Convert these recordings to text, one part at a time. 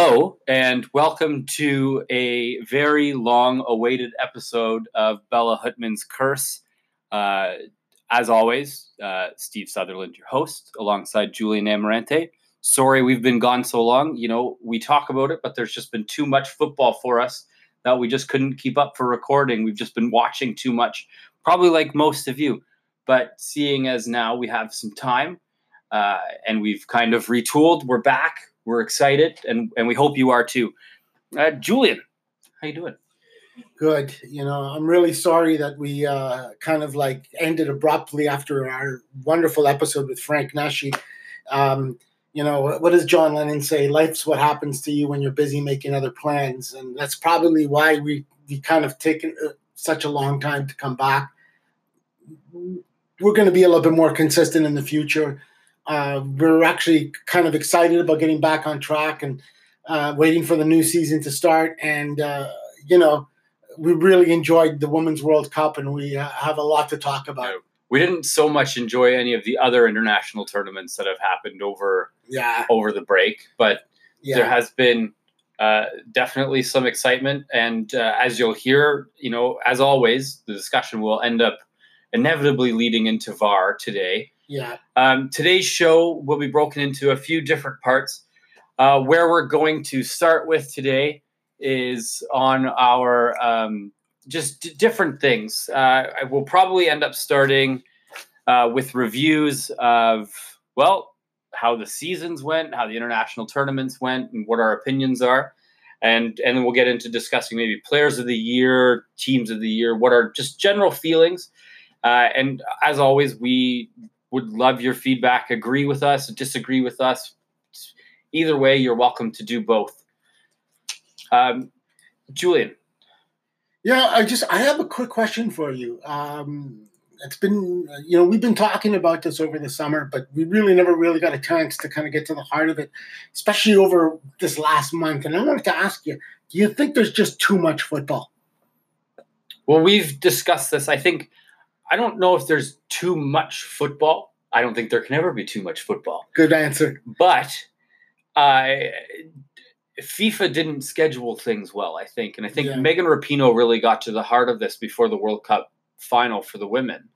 Hello, and welcome to a very long awaited episode of Béla Guttmann's Curse. Uh, as always, uh, Steve Sutherland, your host, alongside Julian Amarante. Sorry we've been gone so long. You know, we talk about it, but there's just been too much football for us that we just couldn't keep up for recording. We've just been watching too much, probably like most of you. But seeing as now we have some time uh, and we've kind of retooled, we're back we're excited, and and we hope you are too. Uh, Julian, how you doing? Good. You know, I'm really sorry that we uh, kind of like ended abruptly after our wonderful episode with Frank Nashi. Um, you know, what does John Lennon say? Life's what happens to you when you're busy making other plans, and that's probably why we we kind of taken uh, such a long time to come back. We're going to be a little bit more consistent in the future. Uh, we're actually kind of excited about getting back on track and uh, waiting for the new season to start. And, uh, you know, we really enjoyed the Women's World Cup and we uh, have a lot to talk about. We didn't so much enjoy any of the other international tournaments that have happened over yeah. over the break, but yeah. there has been uh, definitely some excitement. And uh, as you'll hear, you know, as always, the discussion will end up inevitably leading into VAR today. Yeah. Um, today's show will be broken into a few different parts. Uh, where we're going to start with today is on our um, just d- different things. Uh, I will probably end up starting uh, with reviews of, well, how the seasons went, how the international tournaments went, and what our opinions are. And, and then we'll get into discussing maybe players of the year, teams of the year, what are just general feelings. Uh, and as always, we would love your feedback. Agree with us, disagree with us. Either way, you're welcome to do both. Um, Julian. Yeah, I just I have a quick question for you. Um, it's been you know we've been talking about this over the summer, but we really never really got a chance to kind of get to the heart of it, especially over this last month. And I wanted to ask you: Do you think there's just too much football? Well, we've discussed this. I think I don't know if there's too much football. I don't think there can ever be too much football. Good answer. But I FIFA didn't schedule things well, I think. And I think yeah. Megan Rapinoe really got to the heart of this before the World Cup final for the women.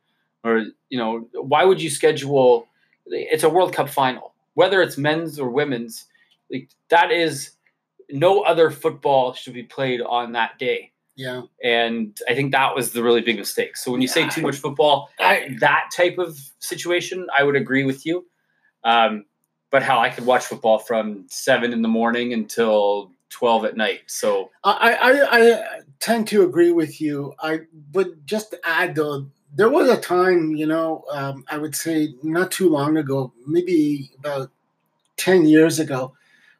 Or, you know, why would you schedule it's a World Cup final, whether it's men's or women's, like that is no other football should be played on that day. Yeah. And I think that was the really big mistake. So when you say too much football, I, that type of situation, I would agree with you. Um, but how I could watch football from seven in the morning until 12 at night. So I, I, I tend to agree with you. I would just add though, there was a time, you know, um, I would say not too long ago, maybe about 10 years ago,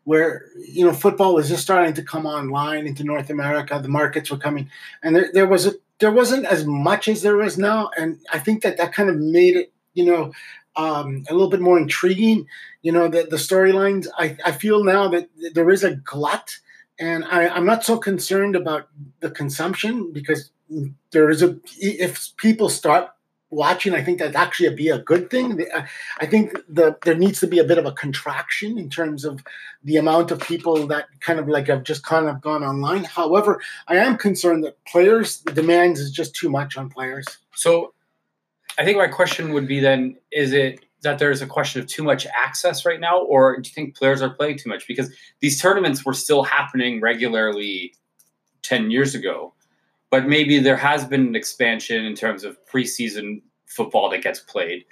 where you know football was just starting to come online into North America. The markets were coming, and there, there was a there wasn't as much as there is now, and I think that that kind of made it you know um, a little bit more intriguing. You know the the storylines. I I feel now that there is a glut, and I, I'm not so concerned about the consumption because there is a if people start watching, I think that actually be a good thing. Uh, I think the, there needs to be a bit of a contraction in terms of the amount of people that kind of like have just kind of gone online. However, I am concerned that players, the demands is just too much on players. So I think my question would be then is it that there's a question of too much access right now, or do you think players are playing too much? Because these tournaments were still happening regularly 10 years ago but maybe there has been an expansion in terms of preseason football that gets played.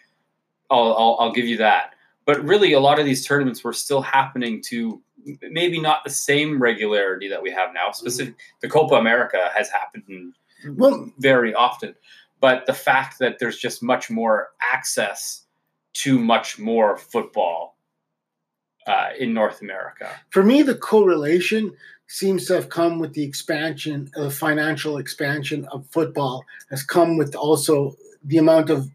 I'll, I'll, I'll give you that. But really, a lot of these tournaments were still happening to maybe not the same regularity that we have now. Specific, the Copa America has happened well, very often, but the fact that there's just much more access to much more football uh, in North America. For me, the correlation seems to have come with the expansion, the uh, financial expansion of football has come with also the amount of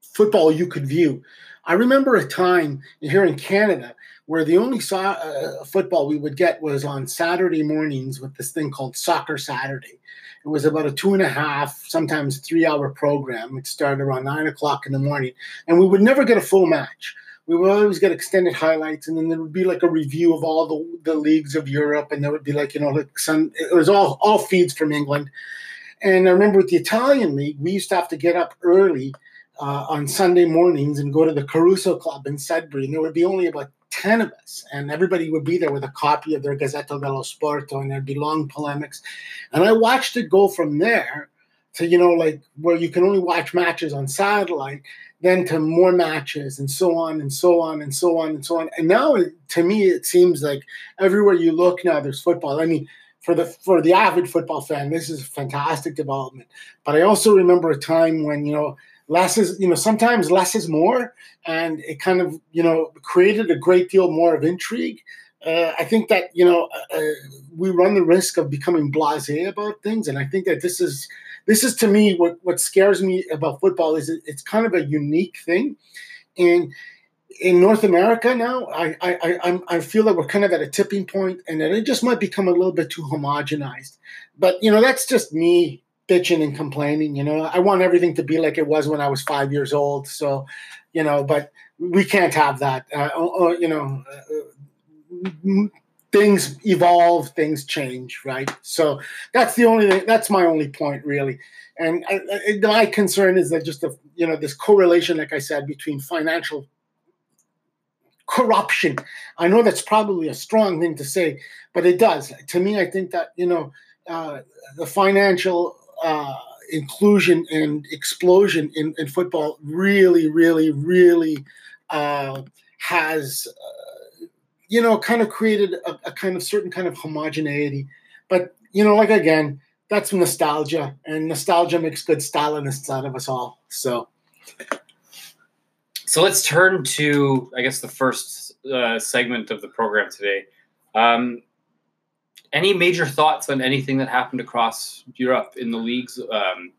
football you could view. I remember a time here in Canada where the only so- uh, football we would get was on Saturday mornings with this thing called Soccer Saturday. It was about a two and a half, sometimes three hour program. It started around nine o'clock in the morning, and we would never get a full match. We would always get extended highlights, and then there would be like a review of all the, the leagues of Europe, and there would be like you know like some it was all all feeds from England. And I remember with the Italian league, we used to have to get up early uh, on Sunday mornings and go to the Caruso Club in Sudbury, and there would be only about 10 of us, and everybody would be there with a copy of their Gazzetta dello Sport, and there'd be long polemics. And I watched it go from there to, you know, like where you can only watch matches on satellite, then to more matches, and so on, and so on, and so on, and so on. And now, to me, it seems like everywhere you look now, there's football. I mean, for the for the avid football fan, this is a fantastic development. But I also remember a time when, you know, less is you know sometimes less is more and it kind of you know created a great deal more of intrigue uh, i think that you know uh, uh, we run the risk of becoming blasé about things and i think that this is this is to me what what scares me about football is it, it's kind of a unique thing and in North America now, I, I I I feel that we're kind of at a tipping point, and that it just might become a little bit too homogenized. But you know, that's just me bitching and complaining. You know, I want everything to be like it was when I was five years old. So, you know, but we can't have that. Uh, uh, uh you know, uh, things evolve, things change, right? So that's the only that's my only point really. And I, I, my concern is that just the you know this correlation, like I said, between financial corruption. I know that's probably a strong thing to say, but it does. To me, I think that you know uh, the financial uh, inclusion and explosion in, in, football really, really, really uh, has, uh, you know, kind of created a, a, kind of certain kind of homogeneity. But, you know, like again, that's nostalgia, and nostalgia makes good Stalinists out of us all. So. So let's turn to, I guess, the first uh, segment of the program today. Um, any major thoughts on anything that happened across Europe in the leagues um,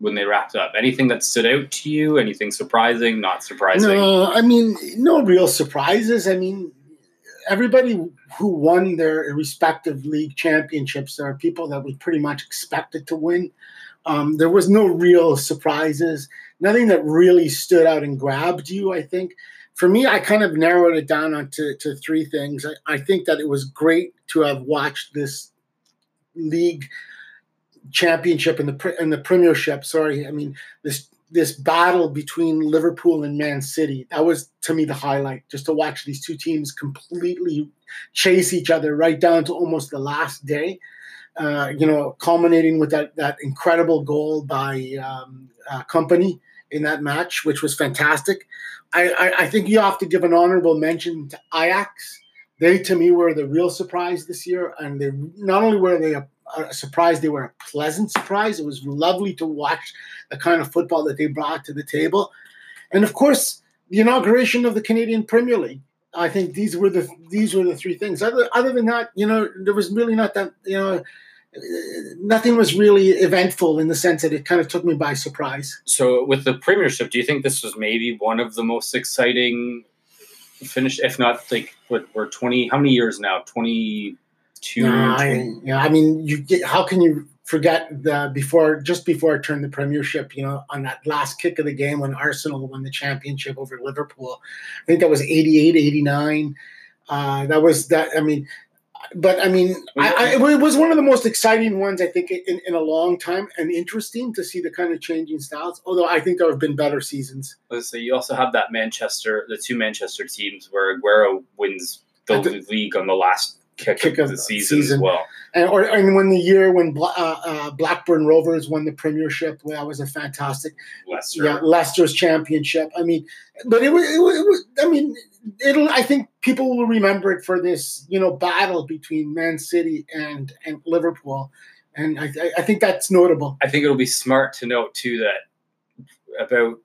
when they wrapped up? Anything that stood out to you? Anything surprising? Not surprising? No, I mean, no real surprises. I mean, everybody who won their respective league championships are people that we pretty much expected to win. Um, there was no real surprises, nothing that really stood out and grabbed you. I think for me, I kind of narrowed it down onto to three things. I, I think that it was great to have watched this league championship and the and the premiership. Sorry, I mean this this battle between Liverpool and Man City. That was to me the highlight. Just to watch these two teams completely chase each other right down to almost the last day. Uh, you know, culminating with that that incredible goal by um, uh, Kompany in that match, which was fantastic. I, I, I think you have to give an honorable mention to Ajax. They, to me, were the real surprise this year, and they not only were they a, a surprise, they were a pleasant surprise. It was lovely to watch the kind of football that they brought to the table, and of course, the inauguration of the Canadian Premier League. I think these were the these were the three things. Other other than that, you know, there was really not that you know nothing was really eventful in the sense that it kind of took me by surprise. So, with the Premiership, do you think this was maybe one of the most exciting finish, if not like what we're twenty? How many years now? Twenty two. No, I, yeah, I mean, you get. How can you forget the before just before I turned the Premiership? You know, on that last kick of the game when Arsenal won the championship over Liverpool. I think that was 88, 89. Uh, that was that. I mean, but I mean, I, I, it was one of the most exciting ones I think in, in, a long time, and interesting to see the kind of changing styles. Although I think there have been better seasons. So you also have that Manchester, the two Manchester teams where Aguero wins the, the league on the last kick, kick of, the season, season, as well. And or and when the year when uh, uh, Blackburn Rovers won the Premiership, well, that was a fantastic. Leicester. Yeah, Leicester's championship. I mean, but it was, it was, it was I mean, it'll. I think people will remember it for this, you know, battle between Man City and and Liverpool, and I, I think that's notable. I think it'll be smart to note too that about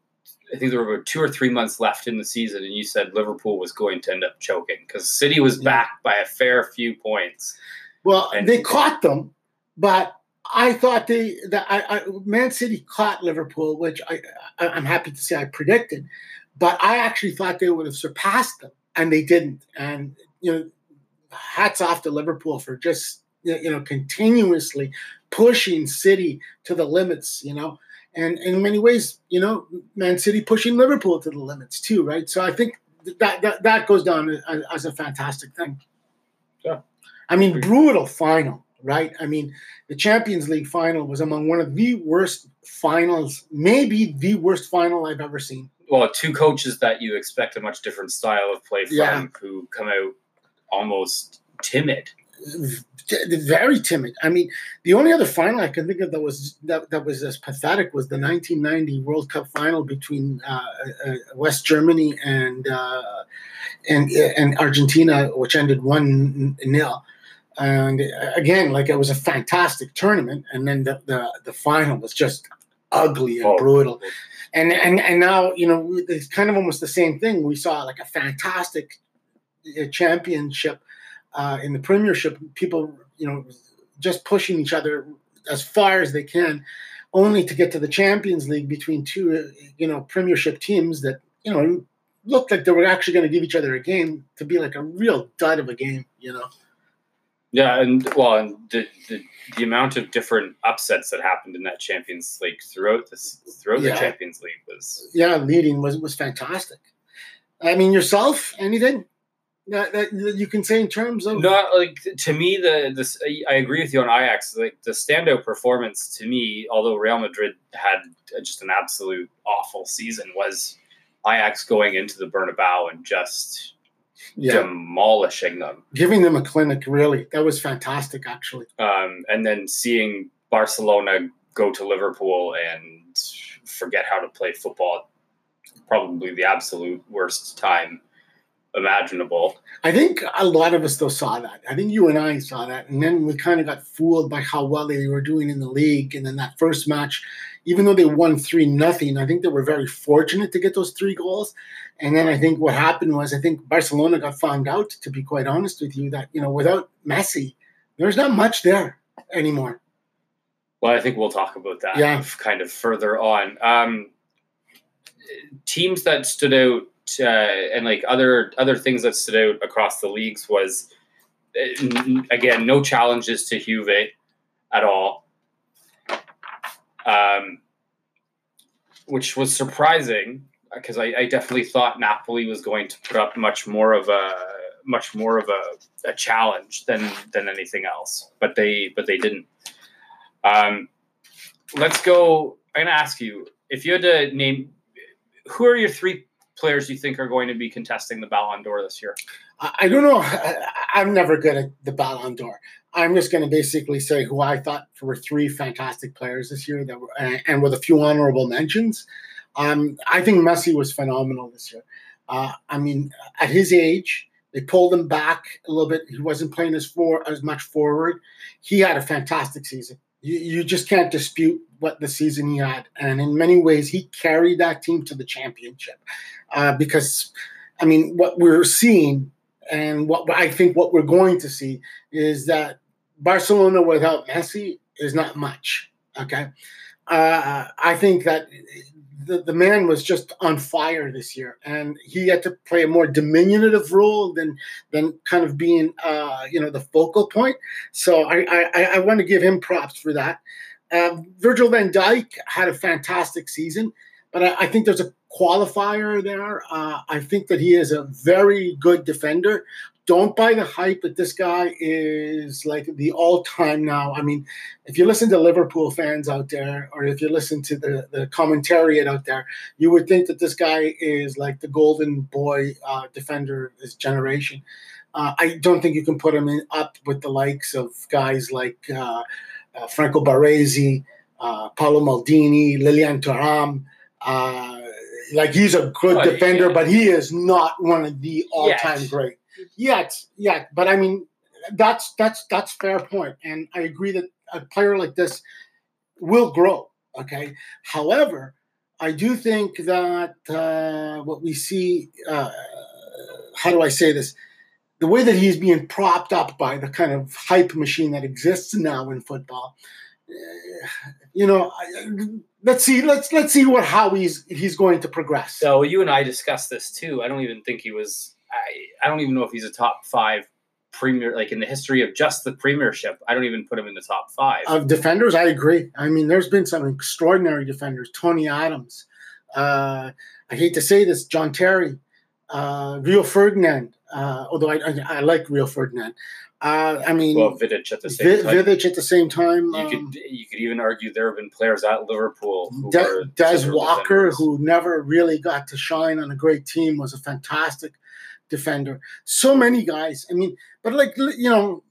I think there were about two or three months left in the season, and you said Liverpool was going to end up choking because City was back by a fair few points. Well, and they caught them, but I thought they that I, I, Man City caught Liverpool, which I, I I'm happy to say I predicted, but I actually thought they would have surpassed them, and they didn't. And you know, hats off to Liverpool for just you know continuously pushing City to the limits. You know, and in many ways, you know, Man City pushing Liverpool to the limits too, right? So I think that that, that goes down as, as a fantastic thing. Yeah. I mean, brutal final, right? I mean, the Champions League final was among one of the worst finals, maybe the worst final I've ever seen. Well, two coaches that you expect a much different style of play from, Yeah. who come out almost timid. Very timid. I mean, the only other final I can think of that was that, that was as pathetic was the 1990 World Cup final between uh, uh, West Germany and uh, and and Argentina, which ended one nil. And uh, again, like it was a fantastic tournament, and then the the, the final was just ugly and Oh. brutal. And and and now you know it's kind of almost the same thing. We saw like a fantastic uh, championship uh, in the Premiership. People, you know, just pushing each other as far as they can, only to get to the Champions League between two, uh, you know, Premiership teams that you know looked like they were actually going to give each other a game to be like a real dud of a game. You know, Yeah, and well, and the, the the amount of different upsets that happened in that Champions League throughout this throughout Yeah. the Champions League was yeah, leading was was fantastic. I mean, yourself, anything that, that you can say in terms of not like to me the this I agree with you on Ajax like the standout performance to me although Real Madrid had just an absolute awful season was Ajax going into the Bernabeu and just yeah, demolishing them giving them a clinic. Really, that was fantastic. Actually, um, and then seeing Barcelona go to Liverpool and forget how to play football probably the absolute worst time imaginable I think a lot of us though saw that. I think you and I saw that, and then we kind of got fooled by how well they were doing in the league. And then that first match, even though they won three nothing, I think they were very fortunate to get those three goals. And then I think what happened was I think Barcelona got found out. To be quite honest with you, that you know without Messi, there's not much there anymore. Well, I think we'll talk about that Yeah. kind of further on. Um, teams that stood out uh, and like other other things that stood out across the leagues was uh, again no challenges to Juve at all, um, which was surprising because I, I definitely thought Napoli was going to put up much more of a much more of a, a challenge than than anything else, but they but they didn't. Um, let's go. I'm gonna ask you if you had to name who are your three players you think are going to be contesting the Ballon d'Or this year. I, don't know. I, I'm never good at the Ballon d'Or. I'm just going to basically say who I thought were three fantastic players this year that were, and, and with a few honorable mentions. Um, I think Messi was phenomenal this year. Uh, I mean, at his age, they pulled him back a little bit. He wasn't playing as for as much forward. He had a fantastic season. You, you just can't dispute what the season he had, and in many ways, he carried that team to the championship. Uh, because, I mean, what we're seeing and what I think what we're going to see is that Barcelona without Messi is not much. Okay, uh, I think that the, the man was just on fire this year, and he had to play a more diminutive role than than kind of being uh, you know the focal point. So I I, I want to give him props for that. Uh, Virgil van Dijk had a fantastic season, but I, I think there's a qualifier there. Uh, I think that he is a very good defender. Don't buy the hype that this guy is like the all-time now. I mean, if you listen to Liverpool fans out there, or if you listen to the the commentariat out there, you would think that this guy is like the golden boy uh, defender of this generation. Uh, I don't think you can put him in, up with the likes of guys like uh, uh, Franco Baresi, uh, Paolo Maldini, Lilian Thuram. Uh, like he's a good Oh, defender, yeah. but he is not one of the all-time Yet. Great yet. Yet, but I mean, that's that's that's fair point, and I agree that a player like this will grow. Okay, however, I do think that uh, what we see, uh, how do I say this? The way that he's being propped up by the kind of hype machine that exists now in football, uh, you know, let's see, let's let's see what how he's he's going to progress. So you and I discussed this too. I don't even think he was. I, I don't even know if he's a top five premier, like in the history of just the Premiership. I don't even put him in the top five. of defenders, I agree. I mean, there's been some extraordinary defenders. Tony Adams. Uh, I hate to say this, John Terry. uh, Rio Ferdinand. Uh, although I, I, I like Rio Ferdinand. Uh, I mean, well, Vidic at the same time. Vidic at the same time. You um, could you could even argue there have been players at Liverpool who De- Des Walker, defenders. who never really got to shine on a great team, was a fantastic defender. So many guys. I mean, but like you know,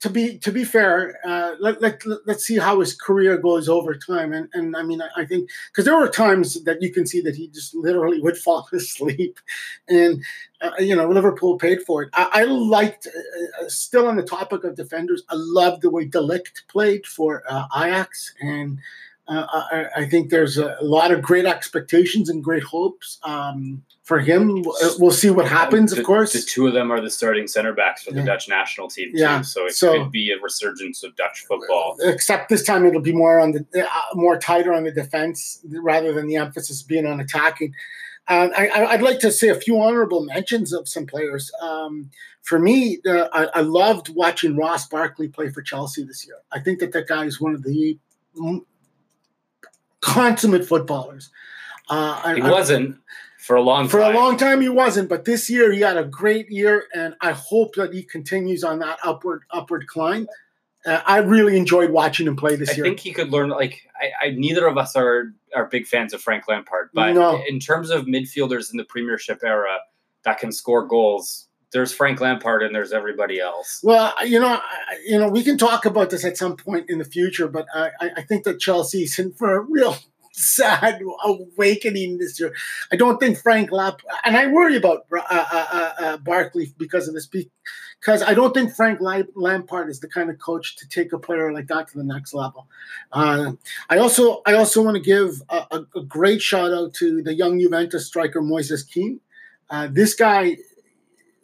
to be to be fair, uh, let, let let's see how his career goes over time. And and I mean, I, I think because there were times that you can see that he just literally would fall asleep, and uh, you know, Liverpool paid for it. I, I liked. Uh, uh, still on the topic of defenders, I loved the way De Ligt played for uh, Ajax and. Uh, I, I think there's a lot of great expectations and great hopes um, for him. We'll we'll see what happens, the, of course. The two of them are the starting center backs for the Yeah. Dutch national team, too. Yeah. So it So- could be a resurgence of Dutch football. Except this time it'll be more on the uh, more tighter on the defense rather than the emphasis being on attacking. Uh, I, I- I'd like to say a few honorable mentions of some players. Um, for me, uh, I, I loved watching Ross Barkley play for Chelsea this year. I think that that guy is one of the consummate footballers. Uh, He I- wasn't for a long for time. a long time he wasn't, but this year he had a great year, and I hope that he continues on that upward upward climb. Uh, I really enjoyed watching him play this I year. I think he could learn. Like, I, I neither of us are are big fans of Frank Lampard, but No. in terms of midfielders in the Premiership era that can score goals, there's Frank Lampard and there's everybody else. well, you know, I, you know, we can talk about this at some point in the future, but I, I think that Chelsea's in for a real sad awakening this year. I don't think Frank Lamp, and I worry about uh, uh, uh, uh, Barkley because of this, because I don't think Frank Lampard is the kind of coach to take a player like that to the next level. Uh, I also I also want to give a, a, a great shout out to the young Juventus striker Moise Kean. Uh, this guy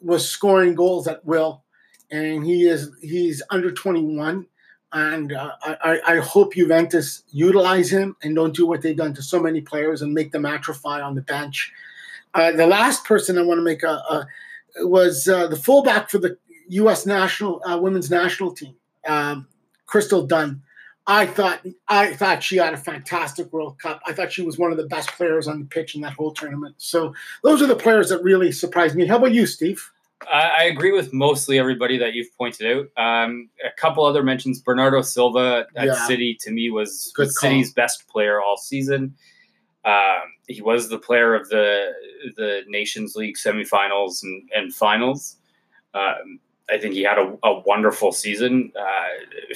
was scoring goals at will, and he is he's under twenty one. And uh, I, I I hope Juventus utilize him and don't do what they've done to so many players and make them atrophy on the bench. Uh, the last person I want to make a, a was uh, the fullback for the U.S. national uh, women's national team, um, Crystal Dunn. I thought I thought she had a fantastic World Cup. I thought she was one of the best players on the pitch in that whole tournament. So those are the players that really surprised me. How about you, Steve? I, I agree with mostly everybody that you've pointed out. Um, a couple other mentions: Bernardo Silva at Yeah. City to me was, was. City's best player all season. Um, he was the player of the the Nations League semifinals and, and finals. Um, I think he had a, a wonderful season. Uh,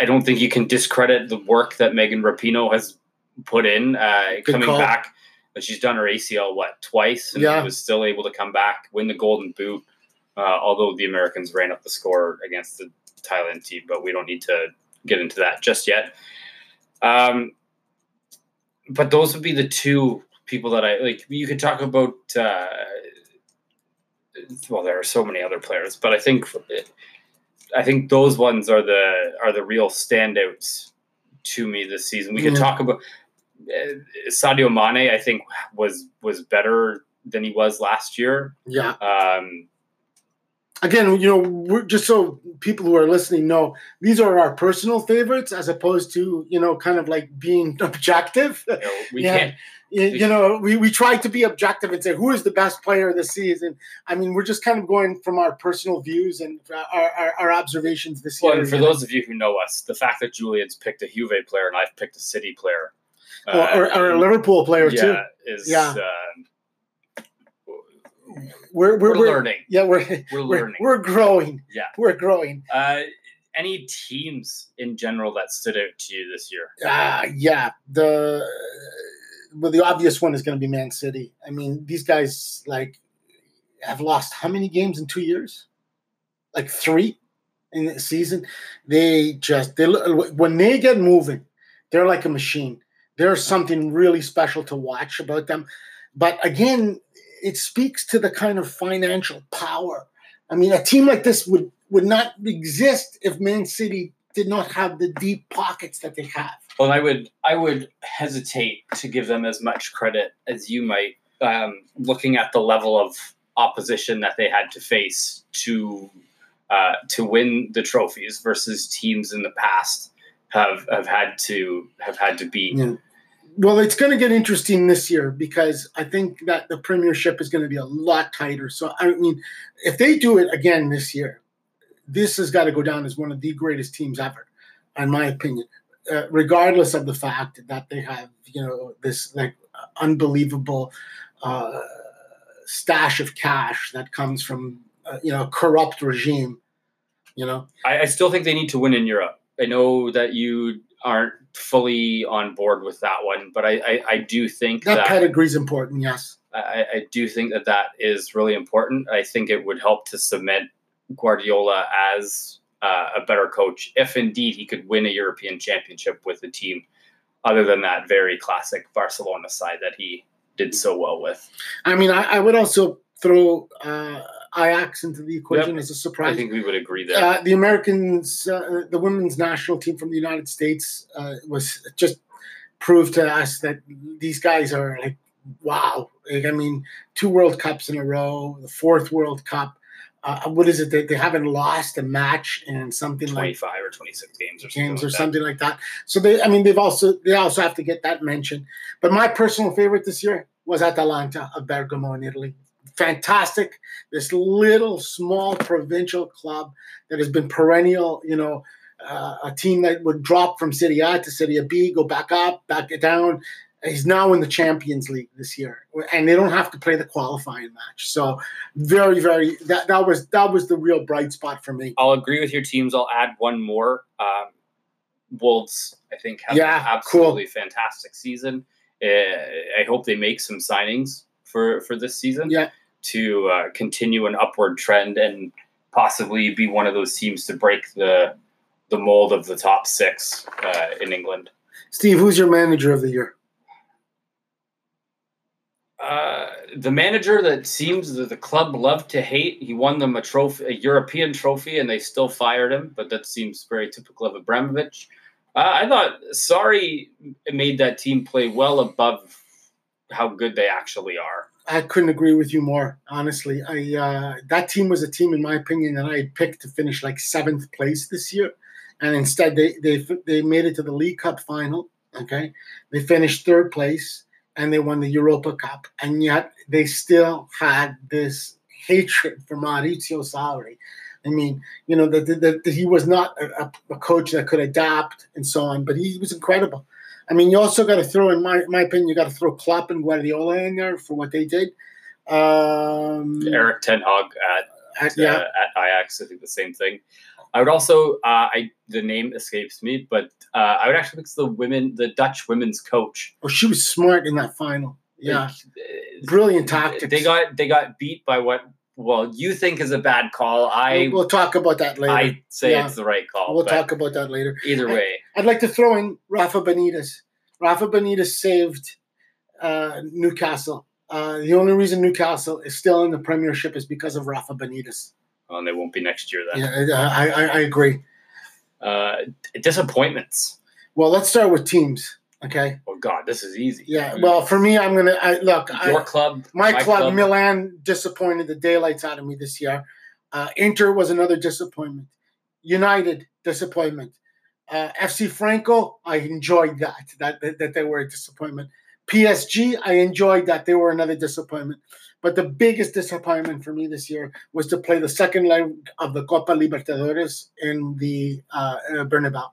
I don't think you can discredit the work that Megan Rapinoe has put in uh, coming call. back. She's done her ACL what twice, and Yeah. was still able to come back, win the Golden Boot. Uh, although the Americans ran up the score against the Thailand team, but we don't need to get into that just yet. Um, but those would be the two people that I like. You could talk about. Uh, well, there are so many other players, but I think I think those ones are the are the real standouts to me this season. We could talk about Sadio Mane. I think was was better than he was last year. Yeah. Um, Again, you know, we're just so people who are listening know these are our personal favorites as opposed to you know kind of like being objective. you know, we Yeah. can't. you you know, we, we try to be objective and say who is the best player this season. I mean, we're just kind of going from our personal views and our, our, our observations this Well, year. and for those of you who know us, the fact that Julian's picked a Juve player and I've picked a City player, or, or, or a Liverpool player yeah, too. is Yeah. um, We're, we're, we're, we're, learning. Yeah, we're We're we're, learning. we're growing. Yeah. we're growing. Uh, any teams in general that stood out to you this year? Uh, yeah, the well, the obvious one is going to be Man City. I mean, these guys like have lost how many games in two years? Like three in the season. They just they look- when they get moving, they're like a machine. There's something really special to watch about them. But again, it speaks to the kind of financial power. I mean, a team like this would would not exist if Man City did not have the deep pockets that they have. Well, I would I would hesitate to give them as much credit as you might, um, looking at the level of opposition that they had to face to uh, to win the trophies versus teams in the past have have had to have had to beat. Yeah. Well, it's going to get interesting this year because I think that the Premiership is going to be a lot tighter. So, I mean, if they do it again this year, this has got to go down as one of the greatest teams ever, in my opinion. Uh, regardless of the fact that they have, you know, this like unbelievable uh, stash of cash that comes from, uh, you know, a corrupt regime. You know, I, I still think they need to win in Europe. I know that you aren't fully on board with that one, but I, I, I do think that, that pedigree is important. Yes, I, I do think that that is really important. I think it would help to cement Guardiola as uh, a better coach if indeed he could win a European championship with a team other than that very classic Barcelona side that he did so well with. I mean, I, I would also throw uh, Ajax into the equation yep. as a surprise. I think we would agree there. Uh, the Americans, uh, the women's national team from the United States, uh, was just proved to us that these guys are like wow. Like, I mean, two World Cups in a row, the fourth World Cup. Uh, what is it? They, they haven't lost a match in something 25 like or 26 games or games something or like something like that. So they, I mean, they've also they also have to get that mention. But my personal favorite this year was Atalanta of Bergamo in Italy. Fantastic, this little small provincial club that has been perennial. You know, uh, a team that would drop from Serie A to Serie B, go back up, back down, He's now in the Champions League this year, and they don't have to play the qualifying match. So, very, very that that was that was the real bright spot for me. I'll agree with your teams. I'll add one more. Um, Wolves, I think, have yeah, an absolutely cool. fantastic season. Uh, I hope they make some signings for for this season. Yeah. To uh, continue an upward trend and possibly be one of those teams to break the the mold of the top six uh, in England. Steve, who's your manager of the year? Uh, the manager that seems that the club loved to hate. He won them a trophy, a European trophy, and they still fired him. But that seems very typical of Abramovich. Uh, I thought Sarri made that team play well above how good they actually are. I couldn't agree with you more. Honestly, I uh, that team was a team, in my opinion, that I picked to finish like seventh place this year, and instead they they they made it to the League Cup final. Okay, they finished third place and they won the Europa Cup, and yet they still had this hatred for Maurizio Sarri. I mean, you know, that, he was not a, a, coach that could adapt and so on, but he was incredible. I mean, you also got to throw, in my, my opinion, you got to throw Klopp and Guardiola in there for what they did. Um, Erik Ten Hag at, at, yeah. uh, at Ajax, I think the same thing. I would also, uh, I the name escapes me, but uh, I would actually pick the women, the Dutch women's coach. Oh, she was smart in that final. Yeah, like, brilliant tactics. They got they got beat by what well you think is a bad call. I we'll, we'll talk about that later. I say yeah. it's the right call. We'll talk about that later. Either way, I, would like to throw in Rafa Benitez. Rafa Benitez saved uh, Newcastle. Uh, the only reason Newcastle is still in the Premiership is because of Rafa Benitez and they won't be next year then. Yeah, I, I, I agree. Uh, disappointments. Well, let's start with teams. Okay. Oh God, this is easy. Yeah. Well, for me, I'm gonna I, look. Your I, club, my, my club, club, Milan, disappointed the daylights out of me this year. Uh, Inter was another disappointment. United, disappointment. Uh, FC Franco, I enjoyed that, that that that they were a disappointment. PSG, I enjoyed that they were another disappointment. But the biggest disappointment for me this year was to play the second leg of the Copa Libertadores in the uh, uh, Bernabeu.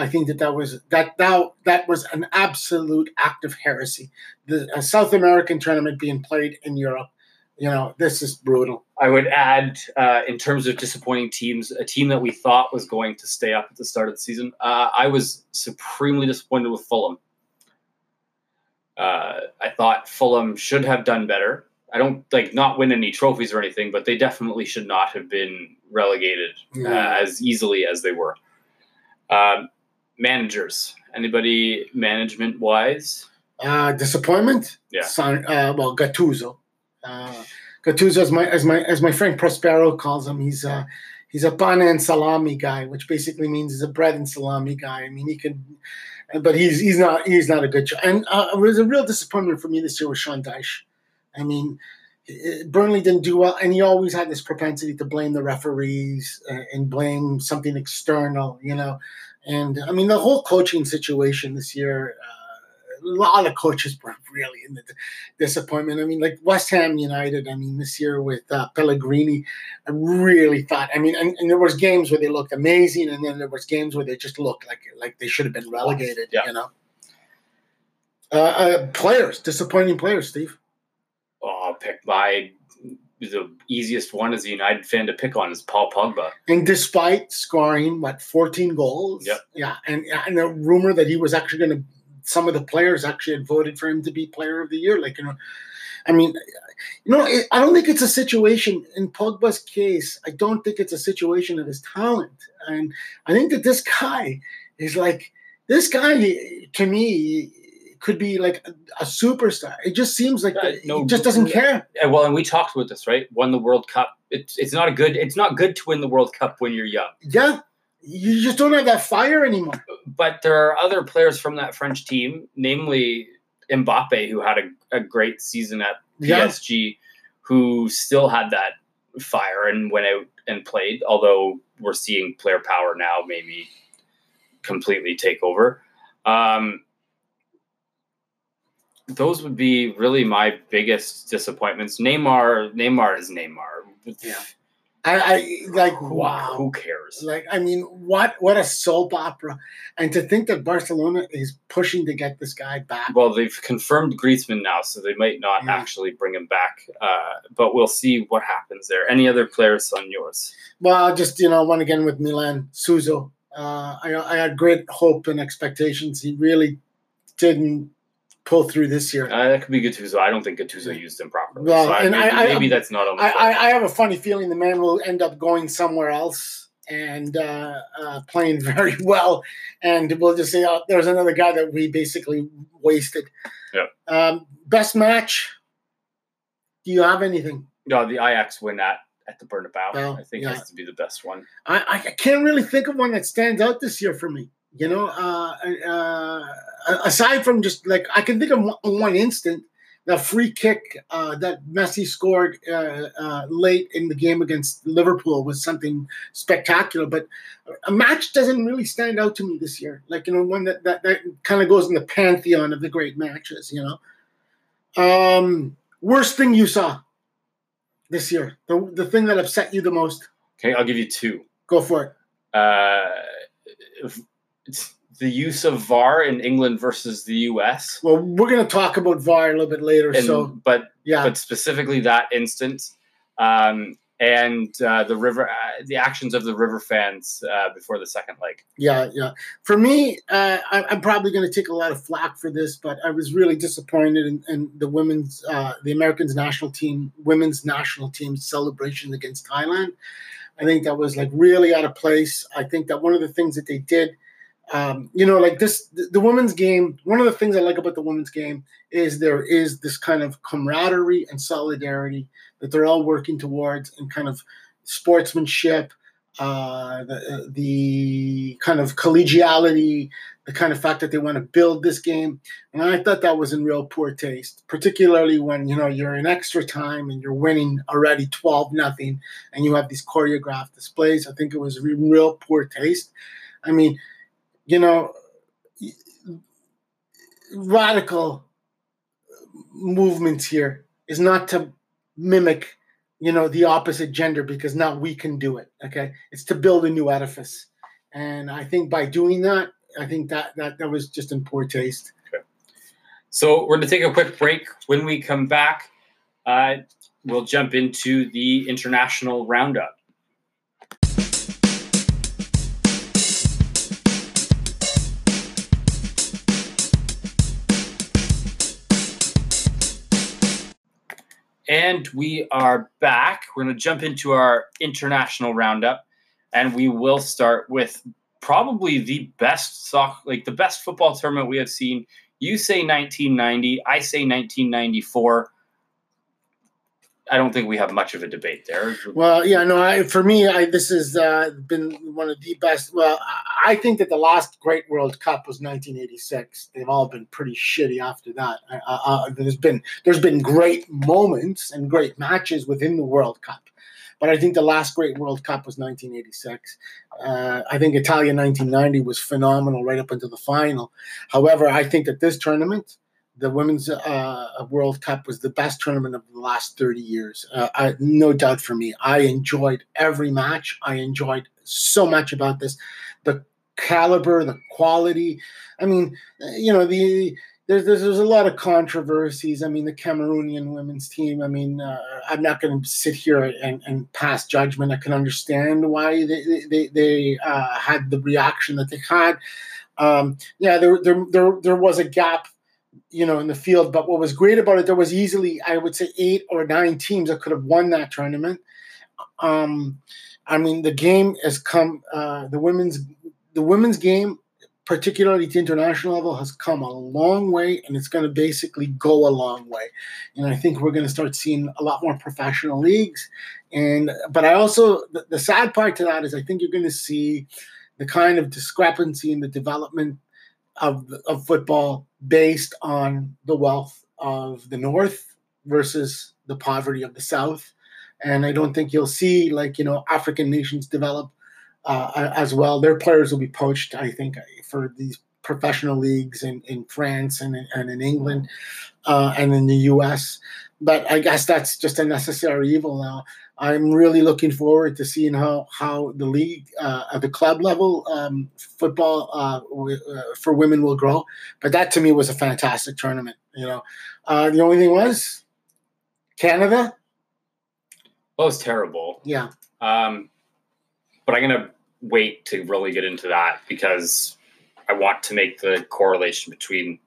I think that that was that that that was an absolute act of heresy. The South American tournament being played in Europe, you know, this is brutal. I would add, uh, in terms of disappointing teams, a team that we thought was going to stay up at the start of the season. Uh, I was supremely disappointed with Fulham. Uh, I thought Fulham should have done better. I don't like not win any trophies or anything, but they definitely should not have been relegated uh, as easily as they were. Um, managers, anybody management wise? Uh, disappointment. Yeah. Son, uh, well, Gattuso. Uh, Gattuso, as my as my as my friend Prospero calls him, he's uh, he's a pan and salami guy, which basically means he's a bread and salami guy. I mean, he can, but he's he's not he's not a good. And uh, it was a real disappointment for me this year with Sean Dyche. I mean, Burnley didn't do well, and he always had this propensity to blame the referees uh, and blame something external, you know. And I mean, the whole coaching situation this year, uh, lot of coaches were really in the disappointment. I mean, like West Ham United. I mean, this year with uh, Pellegrini, I really thought. I mean, and, and, there was games where they looked amazing, and then there was games where they just looked like like they should have been relegated. Yeah. You know, uh, uh, players, disappointing players, Steve. Oh, pick my the easiest one as a United fan to pick on is Paul Pogba. And despite scoring what 14 goals, yep. yeah, and and a rumor that he was actually going to, some of the players actually had voted for him to be Player of the Year. Like you know, I mean, you know, I don't think it's a situation in Pogba's case. I don't think it's a situation of his talent, and I think that this guy is like this guy to me could be like a, a superstar. It just seems like uh, no, he just doesn't care. Yeah, well, and we talked about this, right? Won the World Cup. It's it's not a good. It's not good to win the World Cup when you're young. Yeah, you just don't have that fire anymore. But there are other players from that French team, namely Mbappe, who had a, a great season at PSG, yeah. who still had that fire and went out and played. Although we're seeing player power now maybe completely take over. Um, those would be really my biggest disappointments. Neymar, Neymar is Neymar. Yeah. I, I like who, wow. Who cares? Like I mean, what what a soap opera, and to think that Barcelona is pushing to get this guy back. Well, they've confirmed Griezmann now, so they might not yeah. actually bring him back. Uh, but we'll see what happens there. Any other players on yours? Well, just you know, one again with Milan Suso. Uh, I I had great hope and expectations. He really didn't pull through this year. Uh, that could be Gattuso. I don't think Gattuso used him properly. Well, so and maybe, I, maybe that's not on. I, I, I, have a funny feeling the man will end up going somewhere else and uh, uh, playing very well, and we'll just say, oh, there's another guy that we basically wasted. Yeah. Um, best match. Do you have anything? No, the Ajax win at at the Bernabeu. Well, I think yeah. has to be the best one. I, I can't really think of one that stands out this year for me. You know, uh, uh, aside from just like I can think of one, one instant, the free kick uh, that Messi scored uh, uh, late in the game against Liverpool was something spectacular. But a match doesn't really stand out to me this year. Like you know, one that that, that kind of goes in the pantheon of the great matches. You know, um, worst thing you saw this year, the the thing that upset you the most. Okay, I'll give you two. Go for it. Uh, the use of VAR in England versus the US. Well, we're going to talk about VAR a little bit later. And, so, but yeah, but specifically that instance, um, and uh, the river, uh, the actions of the River fans uh, before the second leg. Yeah, yeah. For me, uh, I, am probably going to take a lot of flack for this, but I was really disappointed in, in the women's, uh, the Americans national team, women's national team celebration against Thailand. I think that was like really out of place. I think that one of the things that they did um, you know, like this, the, women's game. One of the things I like about the women's game is there is this kind of camaraderie and solidarity that they're all working towards, and kind of sportsmanship, uh, the, the kind of collegiality, the kind of fact that they want to build this game. And I thought that was in real poor taste, particularly when you know you're in extra time and you're winning already twelve nothing, and you have these choreographed displays. I think it was real poor taste. I mean you know, radical movements here is not to mimic, you know, the opposite gender because now we can do it. Okay, it's to build a new edifice, and I think by doing that, I think that that that was just in poor taste. Okay. So we're going to take a quick break. When we come back, uh, we'll jump into the international roundup. And we are back. We're going to jump into our international roundup, and we will start with probably the best soccer, like the best football tournament we have seen. You say 1990, I say 1994. I don't think we have much of a debate there. Well, yeah, no. I, for me, I, this has uh, been one of the best. Well, I think that the last great World Cup was 1986. They've all been pretty shitty after that. Uh, there's been there's been great moments and great matches within the World Cup, but I think the last great World Cup was 1986. Uh, I think Italia 1990 was phenomenal right up until the final. However, I think that this tournament, the Women's uh, World Cup, was the best tournament of the last 30 years. Uh, I, no doubt for me. I enjoyed every match. I enjoyed so much about this. The caliber, the quality. I mean, you know, the there's, there's, there's a lot of controversies. I mean, the Cameroonian women's team. I mean, uh, I'm not going to sit here and, and pass judgment. I can understand why they they, they uh, had the reaction that they had. Um, yeah, there, there there there was a gap, you know, in the field. But what was great about it, there was easily, I would say, eight or nine teams that could have won that tournament. Um, I mean, the game has come. Uh, the women's the women's game, particularly at the international level, has come a long way, and it's going to basically go a long way. And I think we're going to start seeing a lot more professional leagues. And but I also the, the sad part to that is I think you're going to see the kind of discrepancy in the development of of football based on the wealth of the North versus the poverty of the South. And I don't think you'll see like you know African nations develop uh, as well. Their players will be poached, I think, for these professional leagues in, in France and, and in England uh, and in the US. But I guess that's just a necessary evil now. I'm really looking forward to seeing how how the league uh, at the club level um, football uh, w- uh, for women will grow. But that to me was a fantastic tournament. You know, uh, the only thing was Canada. Well, it was terrible. Yeah. Um, but I'm gonna wait to really get into that because I want to make the correlation between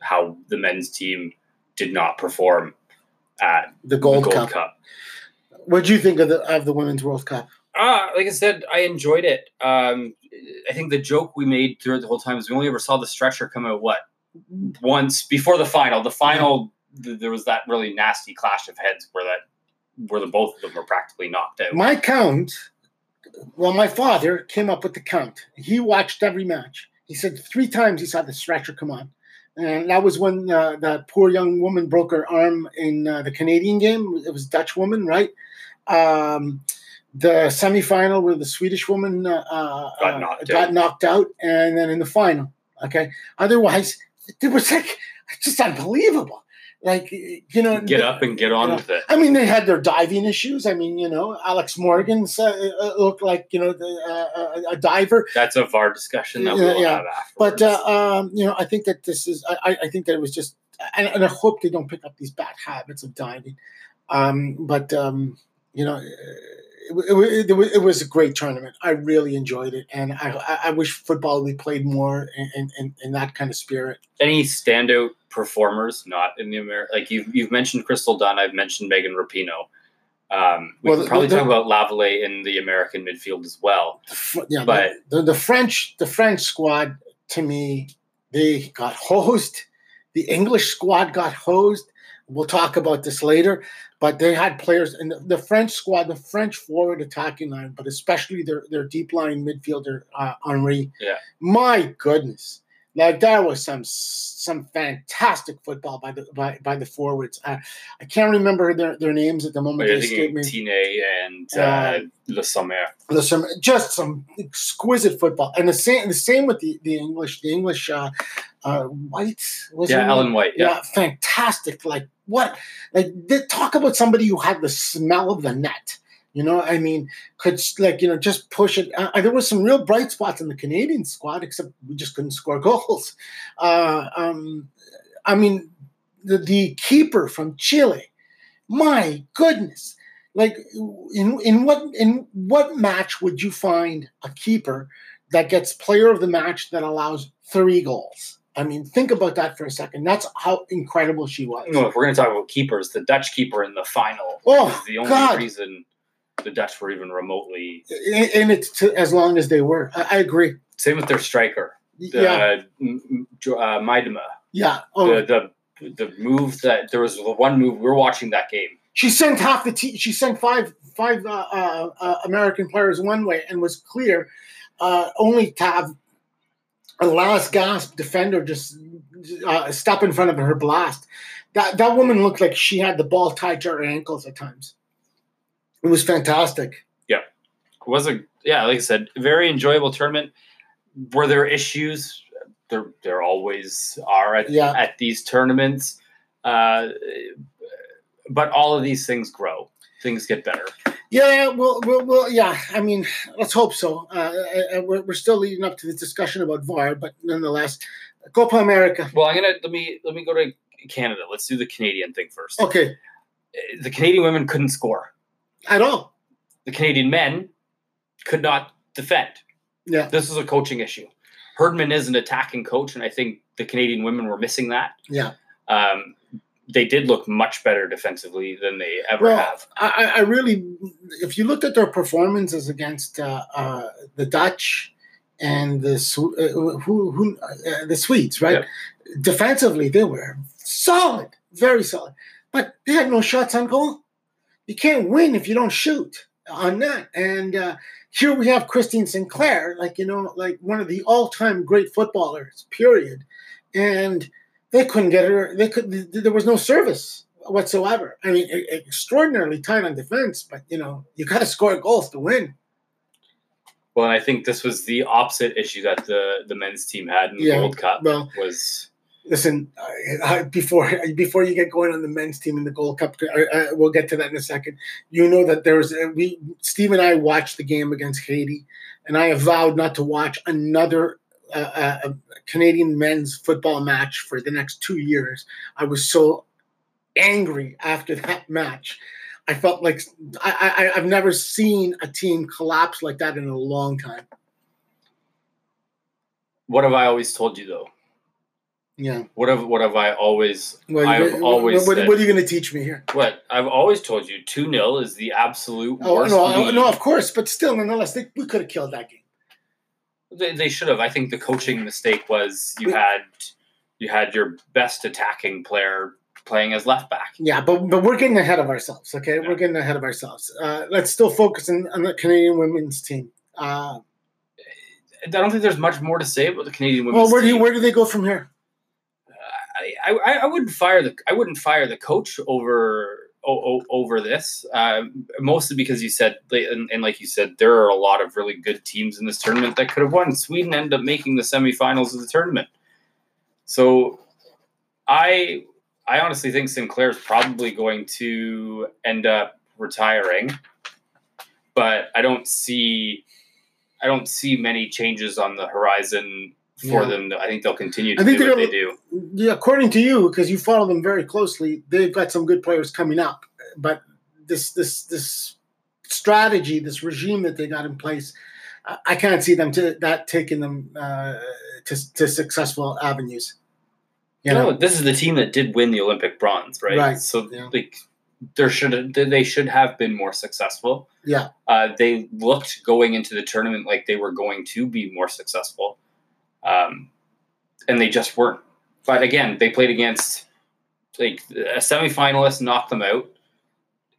how the men's team did not perform at The Gold, the Gold Cup. Cup. What do you think of the of the Women's World Cup? Uh, like I said, I enjoyed it. Um, I think the joke we made throughout the whole time is we only ever saw the stretcher come out what once before the final. The final, th- there was that really nasty clash of heads where that where the both of them were practically knocked out. My count. Well, my father came up with the count. He watched every match. He said three times he saw the stretcher come on. And that was when uh, that poor young woman broke her arm in uh, the Canadian game. It was a Dutch woman, right? Um, the semifinal where the Swedish woman uh, uh, Got knocked got out. knocked out, and then in the final. Okay. Otherwise, it was like just unbelievable. Like you know, Get up and get on Yeah. with it. I mean, they had their diving issues. I mean, you know, Alex Morgan uh, uh, looked like you know the, uh, a, a diver. That's a VAR discussion that we'll yeah. have afterwards. But uh, um, you know, I think that this is. I, I- I think that it was just, and, and I hope they don't pick up these bad habits of diving. Um, but um, you know, it, it, it, was- it was a great tournament. I really enjoyed it, and I, I- wish football we played more in, in- in, that kind of spirit. Any standout performers not in the American? Like you've you've mentioned Crystal Dunn. I've mentioned Megan Rapinoe. Um, we Well, can probably the- talk about Lavelle in the American midfield as well. The yeah, But- the, the, the French, the French squad, to me, they got hosed. The English squad got hosed. We'll talk about this later, but they had players in the, the French squad, the French forward attacking line, but especially their their deep line midfielder uh, Henry. Yeah. my goodness, like that was some some fantastic football by the by, by the forwards. Uh, I can't remember their, their names at the moment. But They I escape me. think Tine and uh, Le Sommer. There's some just some exquisite football, and the same the same with the the English the English uh, uh, White was Yeah? Ellen White. Yeah. yeah, fantastic. Like what? Like they talk about somebody who had the smell of the net. You know, I mean, could like you know just push it. Uh, there was some real bright spots in the Canadian squad, except we just couldn't score goals. Uh, um, I mean, the the keeper from Chile, my goodness like in in what in what match would you find a keeper that gets player of the match that allows three goals? I mean, think about that for a second. That's how incredible she was. No, if we're going to talk about keepers, the Dutch keeper in the final Oh, is the only God. reason the Dutch were even remotely. And and it's to, as long as they were. I, I agree. Same with their striker, the, yeah, uh, Miedema. yeah. Oh, The, the the move that there was the one move we were watching that game. she sent half the team. She sent five five uh, uh, uh, American players one way, and was clear uh, only to have a last gasp defender just uh, stop in front of her blast. That that woman looked like she had the ball tied to her ankles at times. It was fantastic. Yeah, it was a yeah, like I said, very enjoyable tournament. Were there issues? There, there always are at, Yeah. at these tournaments. Uh, but all of these things grow. Things get better. Yeah, well, well, well yeah. I mean, let's hope so. Uh, uh, we're, we're still leading up to the discussion about VAR, but nonetheless, Copa America. Well, I'm gonna let me let me go to Canada. Let's do the Canadian thing first. Okay, The Canadian women couldn't score. At all. The Canadian men could not defend. Yeah, This is a coaching issue. Herdman is an attacking coach, and I think the Canadian women were missing that. yeah. Um, they did look much better defensively than they ever Well, have. I, I really, if you looked at their performances against uh, uh, the Dutch and the uh, who, who uh, the Swedes, right? Defensively, they were solid, very solid, but they had no shots on goal. You can't win if you don't shoot on net. And uh, here we have Christine Sinclair, like you know, like one of the all-time great footballers, period. And they couldn't get her. They could. There was no service whatsoever. I mean, extraordinarily tight on defense, but you know, you got to score goals to win. Well, and I think this was the opposite issue that the the men's team had in the Yeah, World Cup. well- was Listen, I, I, before before you get going on the men's team in the Gold Cup, I, we'll get to that in a second. You know that there's we Steve and I watched the game against Haiti, and I have vowed not to watch another uh, uh, Canadian men's football match for the next two years. I was so angry after that match. I felt like I I've never seen a team collapse like that in a long time. what have I always told you though? Yeah. What have what have I always Well, I've what, always what, said- what are you going to teach me here? what I've always told you two 0 is the absolute Oh worst. no, no, of course, but still, nonetheless, they, we could have killed that game. They, they should have. I think the coaching mistake was you We- had you had your best attacking player playing as left back. Yeah, but but we're getting ahead of ourselves. Okay, Yeah. we're getting ahead of ourselves. Uh, let's still focus on, on the Canadian women's team. Uh, I don't think there's much more to say about the Canadian women's well, where do you, where do they go from here? I, I, I wouldn't fire the I wouldn't fire the coach over over this. Um, mostly because you said and, and like you said, there are a lot of really good teams in this tournament that could have won. Sweden ended up making the semifinals of the tournament. So I I honestly think Sinclair is probably going to end up retiring, but I don't see I don't see many changes on the horizon for Yeah. them. I think they'll continue to I think do what they're do. Yeah, according to you, because you follow them very closely, they've got some good players coming up. But this this this strategy, this regime that they got in place, I, I can't see them to that taking them uh, to to successful avenues. You no, know, this is the team that did win the Olympic bronze, right? Right, So yeah. like there should they should have been more successful. Yeah. Uh, they looked going into the tournament like they were going to be more successful, um, and they just weren't. But again, they played against like a semifinalist, knocked them out.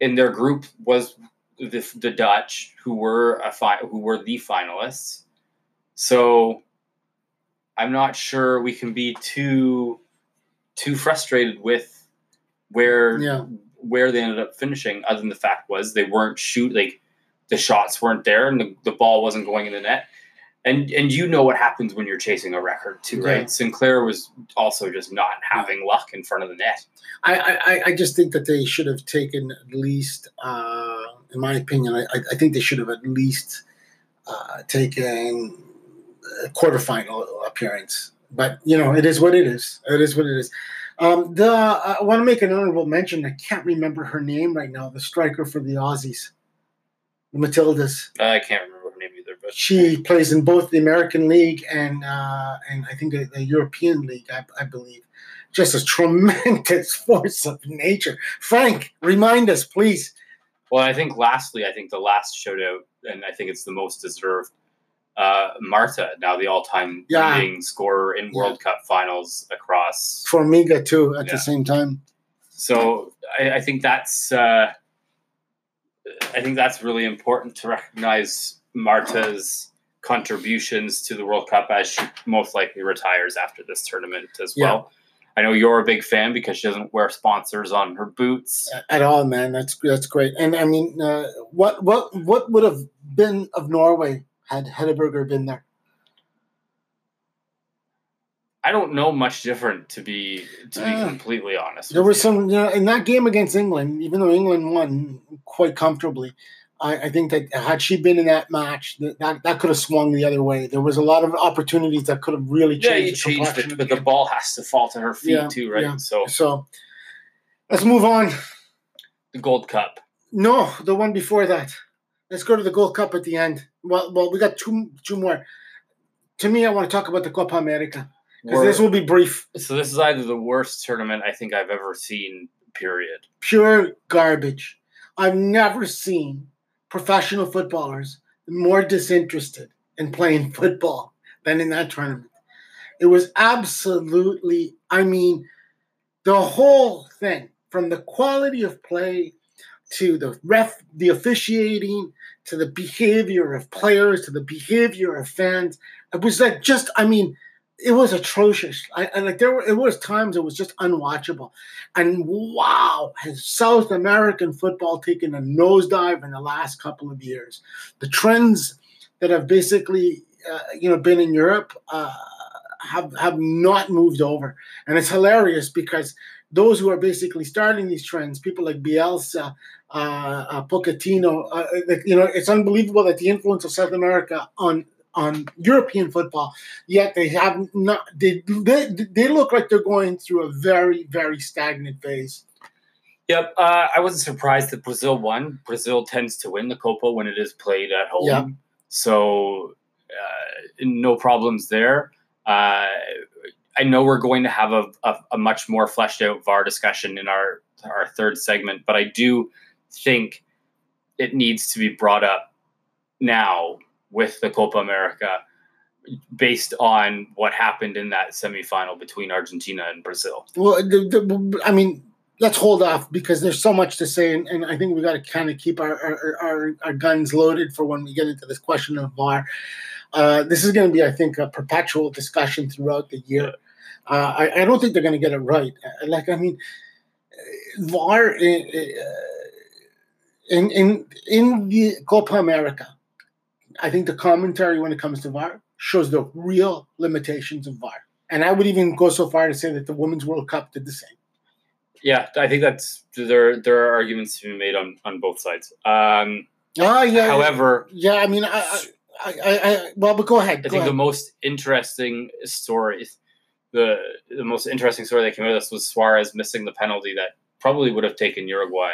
In their group was the, the Dutch, who were a fi- who were the finalists. So I'm not sure we can be too too frustrated with where Yeah. where they ended up finishing. Other than the fact was they weren't shoot like the shots weren't there and the, the ball wasn't going in the net. And and you know what happens when you're chasing a record too, right? Yeah. Sinclair was also just not having luck in front of the net. I, I, I just think that they should have taken at least, uh, in my opinion, I, I- think they should have at least uh, taken a quarterfinal appearance. But you know, it is what it is. It is what it is. Um, the I want to make an honorable mention. I can't remember her name right now. The striker for the Aussies, the Matildas. I can't remember her name either, but She plays in both the American League and uh, and I think the, the European League, I, I believe. Just a tremendous force of nature. Frank, remind us, please. Well, I think lastly, I think the last shoutout, and I think it's the most deserved. Uh, Marta, now the all-time Yeah. leading scorer in World Cup finals across. for Formiga too at Yeah. the same time. So I, I think that's uh, I think that's really important to recognize Marta's contributions to the World Cup as she most likely retires after this tournament as Yeah. well. I know you're a big fan because she doesn't wear sponsors on her boots. at all, man. That's that's great. And I mean, uh, what what what would have been of Norway had Hegerberg been there? I don't know much different to be to be Uh, completely honest. There was you. some, you know, in that game against England, even though England won quite comfortably, I, I think that had she been in that match, that, that that could have swung the other way. There was a lot of opportunities that could have really Yeah, changed you the changed it, but the the ball has to fall to her feet Yeah, too, right? yeah. So So let's move on. the Gold Cup. No, the one before that. Let's go to the Gold Cup at the end. Well, well, we got two two more. To me, I want to talk about the Copa America because this will be brief. so this is either the worst tournament I think I've ever seen. Period. pure garbage. I've never seen professional footballers more disinterested in playing football than in that tournament. It was absolutely, I mean, the whole thing from the quality of play to the ref, the officiating, to the behavior of players, to the behavior of fans. It was like just, I mean, it was atrocious. I, like there were it was times it was just unwatchable. And wow, has South American football taken a nosedive in the last couple of years? The trends that have basically, uh, you know, been in Europe uh, have have not moved over, and it's hilarious because those who are basically starting these trends, people like Bielsa, uh, uh, Pochettino, uh, you know, it's unbelievable that the influence of South America on on European football, yet they have not. They they, they look like they're going through a very very stagnant phase. Yep. Uh, I wasn't surprised that Brazil won. Brazil tends to win the Copa when it is played at home. Yeah. So uh, no problems there. Uh, I know we're going to have a, a, a much more fleshed out VAR discussion in our our third segment, but I do think it needs to be brought up now with the Copa America based on what happened in that semifinal between Argentina and Brazil. Well, the, the, I mean, let's hold off because there's so much to say, and, and I think we got to kind of keep our, our, our, our guns loaded for when we get into this question of VAR. Uh, this is going to be, I think, a perpetual discussion throughout the year. Uh, I, I don't think they're going to get it right. Uh, Like, I mean, VAR in in in, in the Copa America, I think the commentary when it comes to VAR shows the real limitations of VAR. And I would even go so far to say that the Women's World Cup did the same. Yeah, I think that's there. There are arguments to be made on on both sides. Um, Oh yeah. however, yeah. I mean, I, I, I, I well, but go ahead. I go think the most interesting story, the the most interesting story that came out of this was Suarez missing the penalty that probably would have taken Uruguay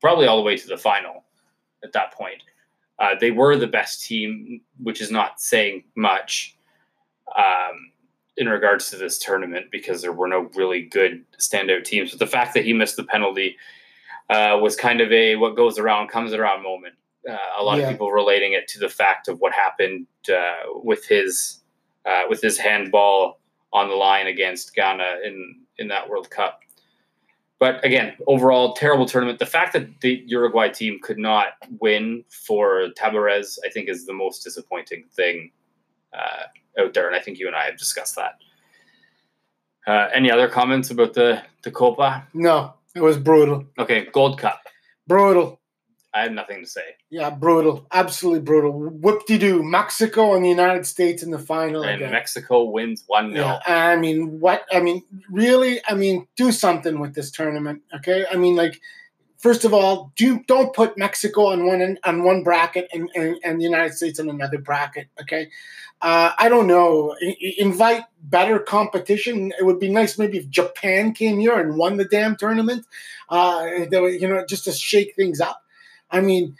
probably all the way to the final at that point. Uh, they were the best team, which is not saying much um, in regards to this tournament because there were no really good standout teams. But the fact that he missed the penalty uh, was kind of a what goes around comes around moment. Uh, a lot Yeah. of people relating it to the fact of what happened uh, with his uh, with his handball on the line against Ghana in in that World Cup. But again, overall, terrible tournament. The fact that the Uruguay team could not win for Tabarez, I think, is the most disappointing thing uh, out there. And I think you and I have discussed that. Uh, any other comments about the, the Copa? no, it was brutal, Okay, Gold Cup. brutal. I have nothing to say. Yeah, brutal, absolutely brutal. Whoop de doo. Mexico and the United States in the final And again. Mexico wins 1 0. Yeah, I mean, what? I mean, really? I mean, do something with this tournament, okay? I mean, like, first of all, do don't put Mexico on one on one bracket and, and and the United States on another bracket, okay? Uh, I don't know. I- invite better competition. It would be nice maybe if Japan came here and won the damn tournament. Uh, you know, just to shake things up. I mean,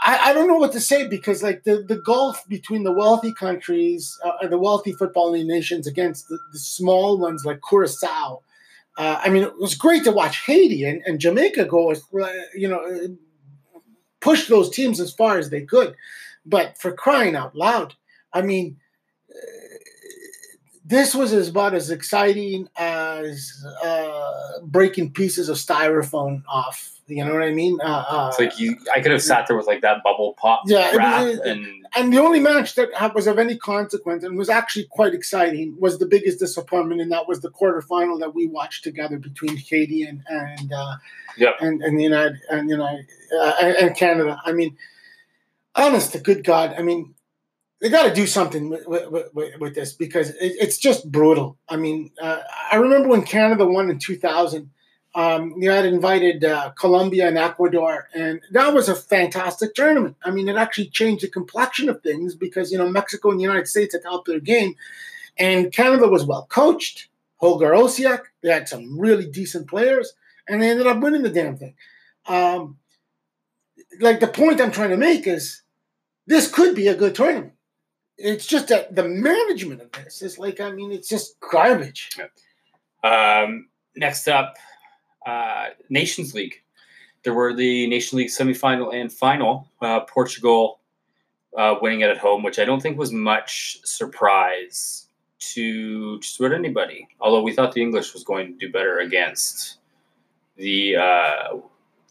I, I don't know what to say because like the, the gulf between the wealthy countries, uh, the wealthy footballing nations against the, the small ones like Curacao. Uh, I mean, it was great to watch Haiti and, and Jamaica go, uh, you know, uh, push those teams as far as they could. But for crying out loud, I mean, this was about as exciting as uh, breaking pieces of styrofoam off. You know what I mean? Uh, uh, It's like you, I could have sat there with like that bubble pop Yeah, wrap was- and and the only match that was of any consequence and was actually quite exciting was the biggest disappointment, and that was the quarterfinal that we watched together between Haiti and and uh, Yep. and and the United and United uh, and, and Canada. I mean, honest to good God, I mean, they got to do something with, with, with, with this because it, it's just brutal. I mean, uh, I remember when Canada won in 2000. Um, you had invited uh, Colombia and Ecuador, and that was a fantastic tournament. I mean, it actually changed the complexion of things because you know Mexico and the United States had helped their game, and Canada was well coached. Holger Osieck, they had some really decent players, and they ended up winning the damn thing. Um, like the point I'm trying to make is, this could be a good tournament. It's just that the management of this is like, I mean, it's just garbage. Um, next up, uh, Nations League. There were the Nation League semifinal and final. Uh, Portugal uh, winning it at home, which I don't think was much surprise to just about anybody. Although we thought the English was going to do better against the uh,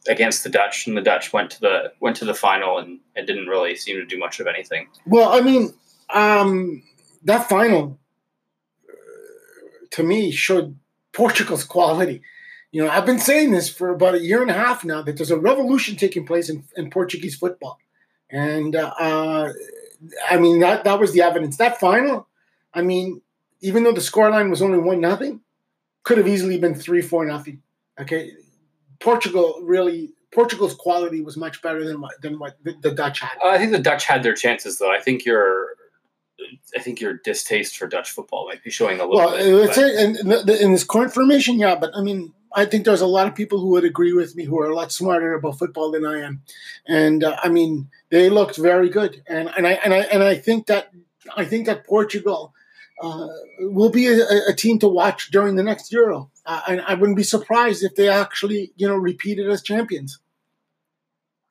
against the Dutch, and the Dutch went to the went to the final and it didn't really seem to do much of anything. Well, I mean, um, that final to me showed Portugal's quality. You know, I've been saying this for about a year and a half now that there's a revolution taking place in, in Portuguese football, and uh, I mean that that was the evidence. That final, I mean, even though the scoreline was only one nothing, could have easily been three four nothing. Okay, Portugal really Portugal's quality was much better than what than what the, the Dutch had. Uh, I think the Dutch had their chances, though. I think your, I think your distaste for Dutch football might be showing a little Well, bit. it's but- it, in, in this current formation, yeah, but I mean, I think there's a lot of people who would agree with me who are a lot smarter about football than I am, and uh, I mean, they looked very good, and and I and I and I think that I think that Portugal uh, will be a, a team to watch during the next Euro, uh, and I wouldn't be surprised if they actually you know repeated as champions.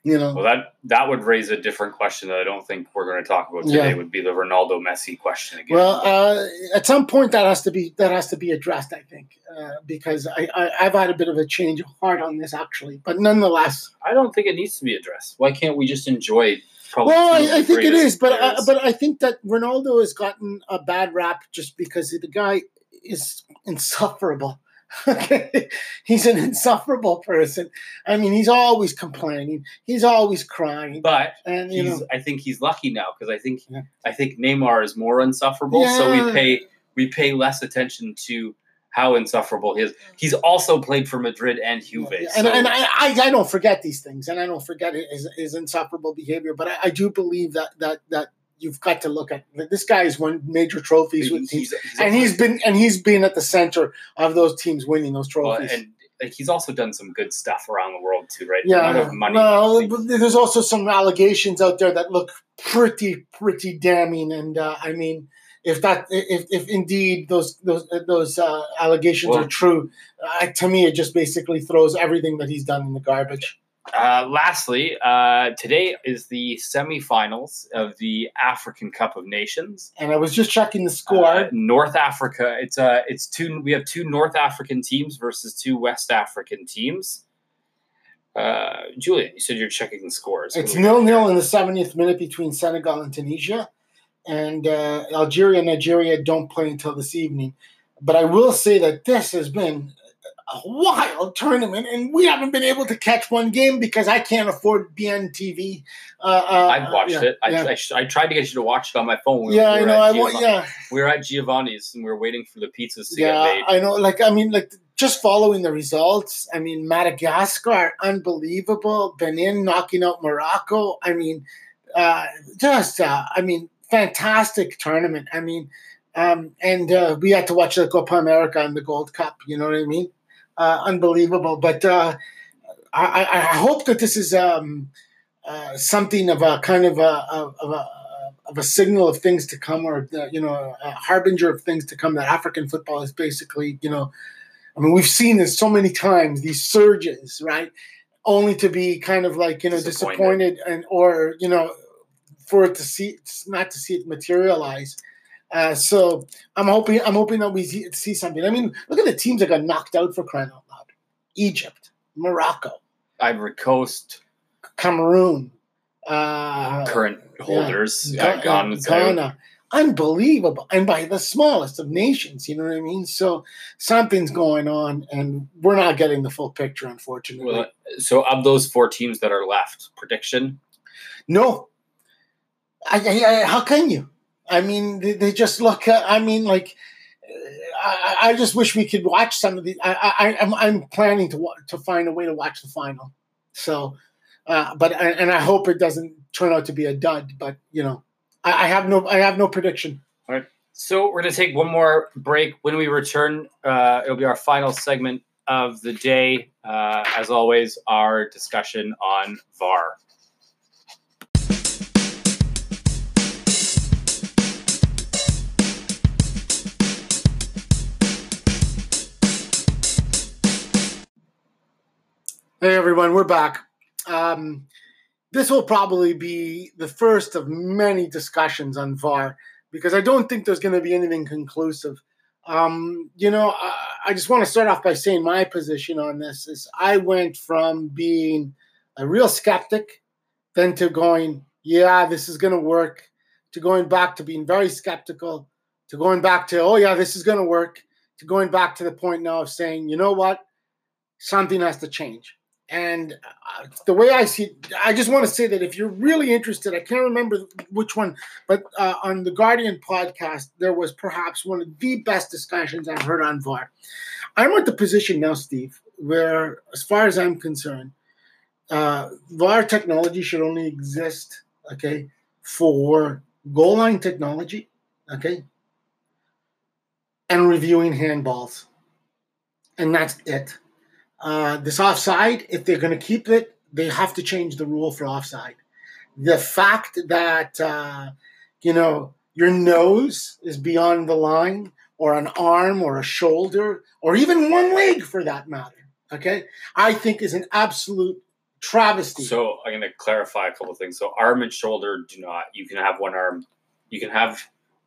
You know, well, that that would raise a different question that I don't think we're going to talk about today. Yeah. Would be the Ronaldo Messi question again. Well, uh, at some point that has to be that has to be addressed, I think, uh, because I, I I've had a bit of a change of heart on this actually, but nonetheless, I don't think it needs to be addressed. Why can't we just enjoy? Well, I, I think it is, but I, but I think that Ronaldo has gotten a bad rap just because the guy is insufferable. Okay, he's an insufferable person. I mean, he's always complaining. He's always crying, but and you he's, know, I think he's lucky now because I think Yeah. I think Neymar is more insufferable. So we pay we pay less attention to how insufferable he is. He's also played for Madrid and Juve. and, so- and I, I, I don't forget these things, and I don't forget his, his insufferable behavior. But I, I do believe that that that you've got to look at this guy has won major trophies with teams, he's, he's and he's been and he's been at the center of those teams winning those well, trophies. and like he's also done some good stuff around the world too, right? yeah, the money. well, but there's also some allegations out there that look pretty pretty damning, and uh, I mean. If that, if, if indeed those those those uh, allegations Well- are true, uh, to me it just basically throws everything that he's done in the garbage. Uh, lastly, uh, today is the semifinals of the African Cup of Nations. And I was just checking the score. Uh, North Africa. It's uh, it's two. We have two North African teams versus two West African teams. Uh, Julian, you said you're checking the scores. It's nil nil in the 70th minute between Senegal and Tunisia. And uh, Algeria and Nigeria don't play until this evening. But I will say that this has been a wild tournament, and we haven't been able to catch one game because I can't afford beIN TV. Uh, uh, I've watched yeah, it. I, yeah. I, I tried to get you to watch it on my phone. We- yeah, I know. I want. Yeah, We were at Giovanni's and we were waiting for the pizzas to yeah. get made. I know. Like, I mean, like just following the results. I mean, Madagascar, are unbelievable. Benin knocking out Morocco. I mean, uh, just. Uh, I mean, fantastic tournament. I mean, um, and uh, we had to watch the Copa America and the Gold Cup. You know what I mean? Uh, unbelievable. But uh, I, I hope that this is um, uh, something of a kind of a of a of a signal of things to come, or you know, a harbinger of things to come. That African football is basically, you know, I mean, we've seen this so many times. These surges, right? Only to be kind of like you know Disappointed. disappointed, and or you know, for it to see not to see it materialize. Uh, so I'm hoping I'm hoping that we see, see something. I mean, look at the teams that got knocked out for crying out loud: Egypt, Morocco, Ivory Coast. Cameroon, uh, current holders yeah, yeah, gone. Ghana. Unbelievable. And by the smallest of nations, you know what I mean? So something's going on, and we're not getting the full picture, unfortunately. Well, so, of those four teams that are left, prediction? No. I, I, how can you? I mean, they, they just look. Uh, I mean, like, I, I, just wish we could watch some of the. I, I, I'm, I'm planning to to find a way to watch the final. So, uh, but and I hope it doesn't turn out to be a dud. But you know, I, I have no I have no prediction. All right. So we're gonna take one more break. When we return, uh, it'll be our final segment of the day. Uh, as always, our discussion on VAR. Hey everyone, we're back. Um, this will probably be the first of many discussions on VAR because I don't think there's going to be anything conclusive. Um, you know, I, I just want to start off by saying my position on this is I went from being a real skeptic, then to going, yeah, this is going to work, to going back to being very skeptical, to going back to, oh yeah, this is going to work, to going back to the point now of saying, you know what, something has to change. And uh, the way I see it, I just want to say that if you're really interested, I can't remember which one, but uh, on the Guardian podcast, there was perhaps one of the best discussions I've heard on VAR. I'm at the position now, Steve, where, as far as I'm concerned, uh, VAR technology should only exist, okay, for goal line technology, okay, and reviewing handballs. And that's it. Uh, this offside, if they're going to keep it, they have to change the rule for offside. The fact that, uh, you know, your nose is beyond the line, or an arm, or a shoulder, or even one leg for that matter, okay, I think is an absolute travesty. So I'm going to clarify a couple things. So arm and shoulder do not. You can have one arm. You can have.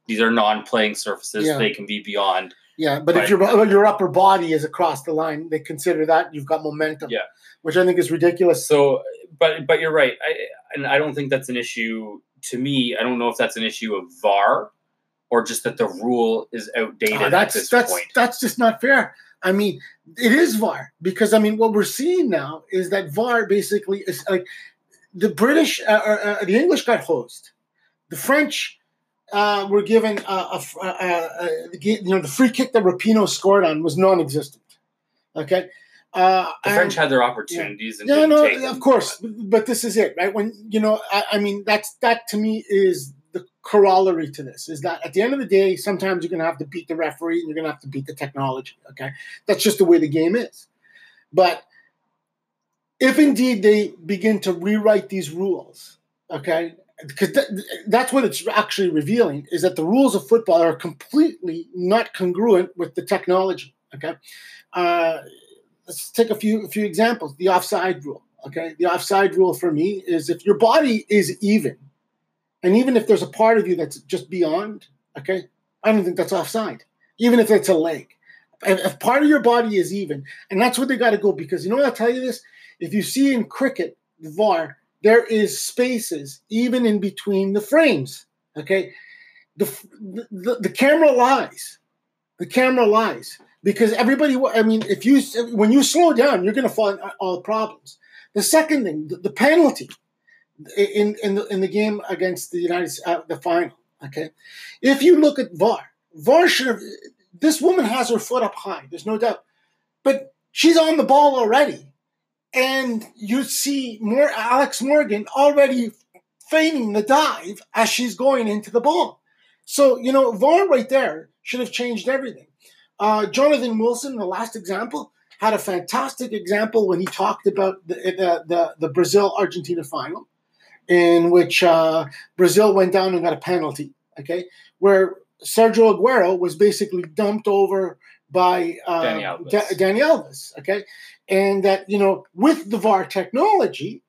These are non-playing surfaces. Yeah. They can be beyond yeah, but right. if your your upper body is across the line, they consider that you've got momentum. Yeah, which I think is ridiculous. So, but but you're right, I, and I don't think that's an issue to me. I don't know if that's an issue of VAR or just that the rule is outdated uh, that's, that's, point. That's just not fair. I mean, it is VAR because I mean, what we're seeing now is that VAR basically is like the British, uh, uh, the English got hosed, the French uh, were given a, a, a, you know the free kick that Rapinoe scored on was non-existent. Okay. Uh, the French and, had their opportunities yeah. and no, no, of course, but this is it, right? When you know, I, I, mean, that's that to me is the corollary to this. Is that at the end of the day, sometimes you're going to have to beat the referee and you're going to have to beat the technology. Okay, that's just the way the game is. But if indeed they begin to rewrite these rules, okay, because th- that's what it's actually revealing is that the rules of football are completely not congruent with the technology. Okay, uh, let's take a few a few examples. The offside rule. Okay, the offside rule for me is if your body is even, and even if there's a part of you that's just beyond. Okay, I don't think that's offside. Even if it's a leg, if, if part of your body is even, and that's where they got to go because you know what I'll tell you this: if you see in cricket, the VAR there is spaces even in between the frames. Okay, the the, the camera lies. The camera lies because everybody. I mean, if you when you slow down, you're going to find all problems. The second thing, the, the penalty in in the in the game against the United uh, the final. Okay, if you look at VAR, VAR should have. This woman has her foot up high. There's no doubt, but she's on the ball already and you see more Alex Morgan already feigning the dive as she's going into the ball. So, you know, VAR right there should have changed everything. Uh, Jonathan Wilson, the last example, had a fantastic example when he talked about the, the, the, the Brazil Argentina final, in which uh, Brazil went down and got a penalty, okay, where Sergio Aguero was basically dumped over by uh, Dani Alves. Da- Dani Alves, okay? and that you know with the VAR technology,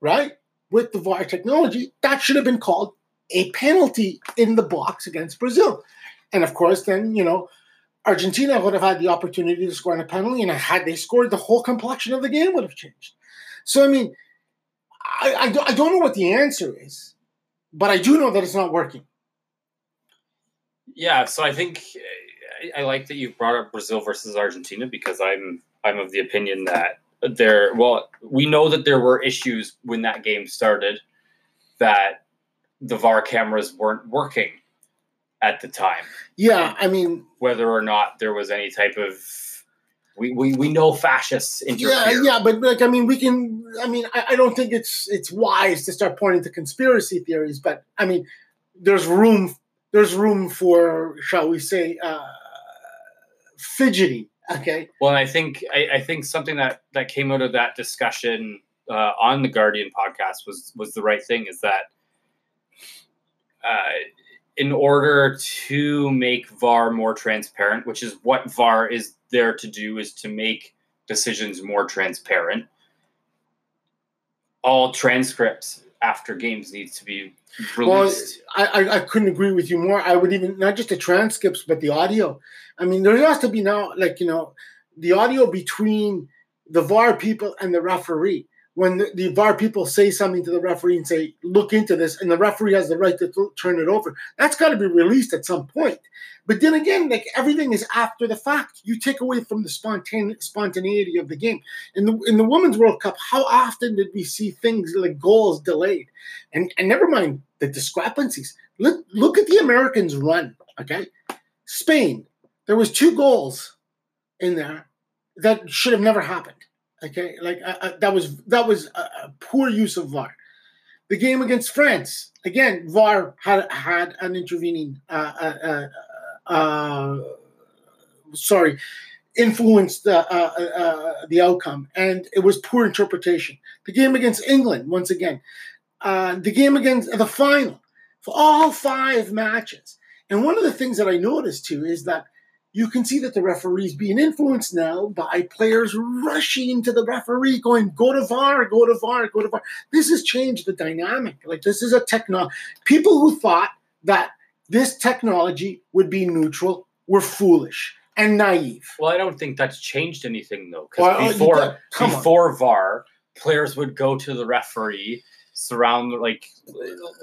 right? With the VAR technology, that should have been called a penalty in the box against Brazil, and of course, then you know Argentina would have had the opportunity to score on a penalty, and had they scored, the whole complexion of the game would have changed. So I mean, I, I, I don't know what the answer is, but I do know that it's not working. Yeah, so I think I, I like that you brought up Brazil versus Argentina because I'm I'm of the opinion that there well we know that there were issues when that game started that the VAR cameras weren't working at the time. Yeah, I mean whether or not there was any type of we, we, we know fascists interfere. Yeah, yeah, but like I mean, we can. I mean, I, I don't think it's it's wise to start pointing to conspiracy theories, but I mean, there's room there's room for shall we say uh, fidgety. Okay. Well, I think I, I, think something that that came out of that discussion uh, on the Guardian podcast was was the right thing. Is that uh, in order to make VAR more transparent, which is what VAR is there to do, is to make decisions more transparent. All transcripts after games needs to be released. Well, I, I couldn't agree with you more. I would even not just the transcripts, but the audio. I mean, there has to be now, like you know, the audio between the VAR people and the referee when the, the VAR people say something to the referee and say, look into this, and the referee has the right to th- turn it over, that's got to be released at some point. But then again, like everything is after the fact. You take away from the spontane- spontaneity of the game. In the in the Women's World Cup, how often did we see things like goals delayed? And and never mind the discrepancies. Look look at the Americans run. Okay, Spain. There was two goals in there that should have never happened. Okay, like uh, uh, that was that was a, a, poor use of VAR. The game against France, again, VAR had had an intervening. Uh, uh, uh, uh sorry, influenced the the outcome, and it was poor interpretation. The game against England, once again, the game against the final for all five matches. And one of the things that I noticed too is that you can see that the referee is being influenced now by players rushing to the referee, going, go to VAR, go to VAR, go to VAR. This has changed the dynamic. Like, this is a techno. People who thought that this technology would be neutral were foolish and naive. Well, I don't think that's changed anything, though. Because well, uh, before, before VAR, players would go to the referee surround like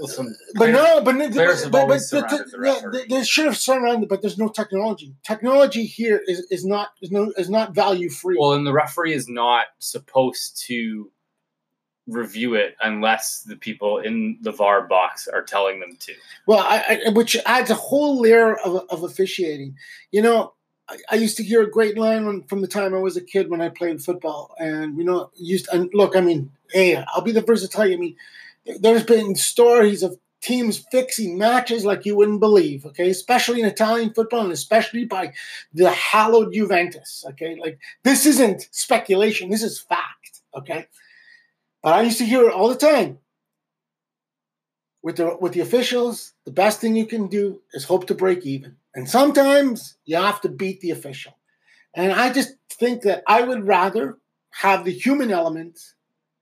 some. But no, but players but, but, but, but the yeah, they, should have surrounded, but there's no technology. Technology here is, is not is no is not value free. Well, and the referee is not supposed to review it unless the people in the VAR box are telling them to. Well, I, I, which adds a whole layer of, of officiating. You know, I, used to hear a great line when, from the time I was a kid when I played football, and you know, used and look, I mean, hey, I'll be the first to tell you. I mean, there's been stories of teams fixing matches like you wouldn't believe. Okay, especially in Italian football, and especially by the hallowed Juventus. Okay, like this isn't speculation; this is fact. Okay, but I used to hear it all the time. With the with the officials, the best thing you can do is hope to break even. And sometimes you have to beat the official. And I just think that I would rather have the human element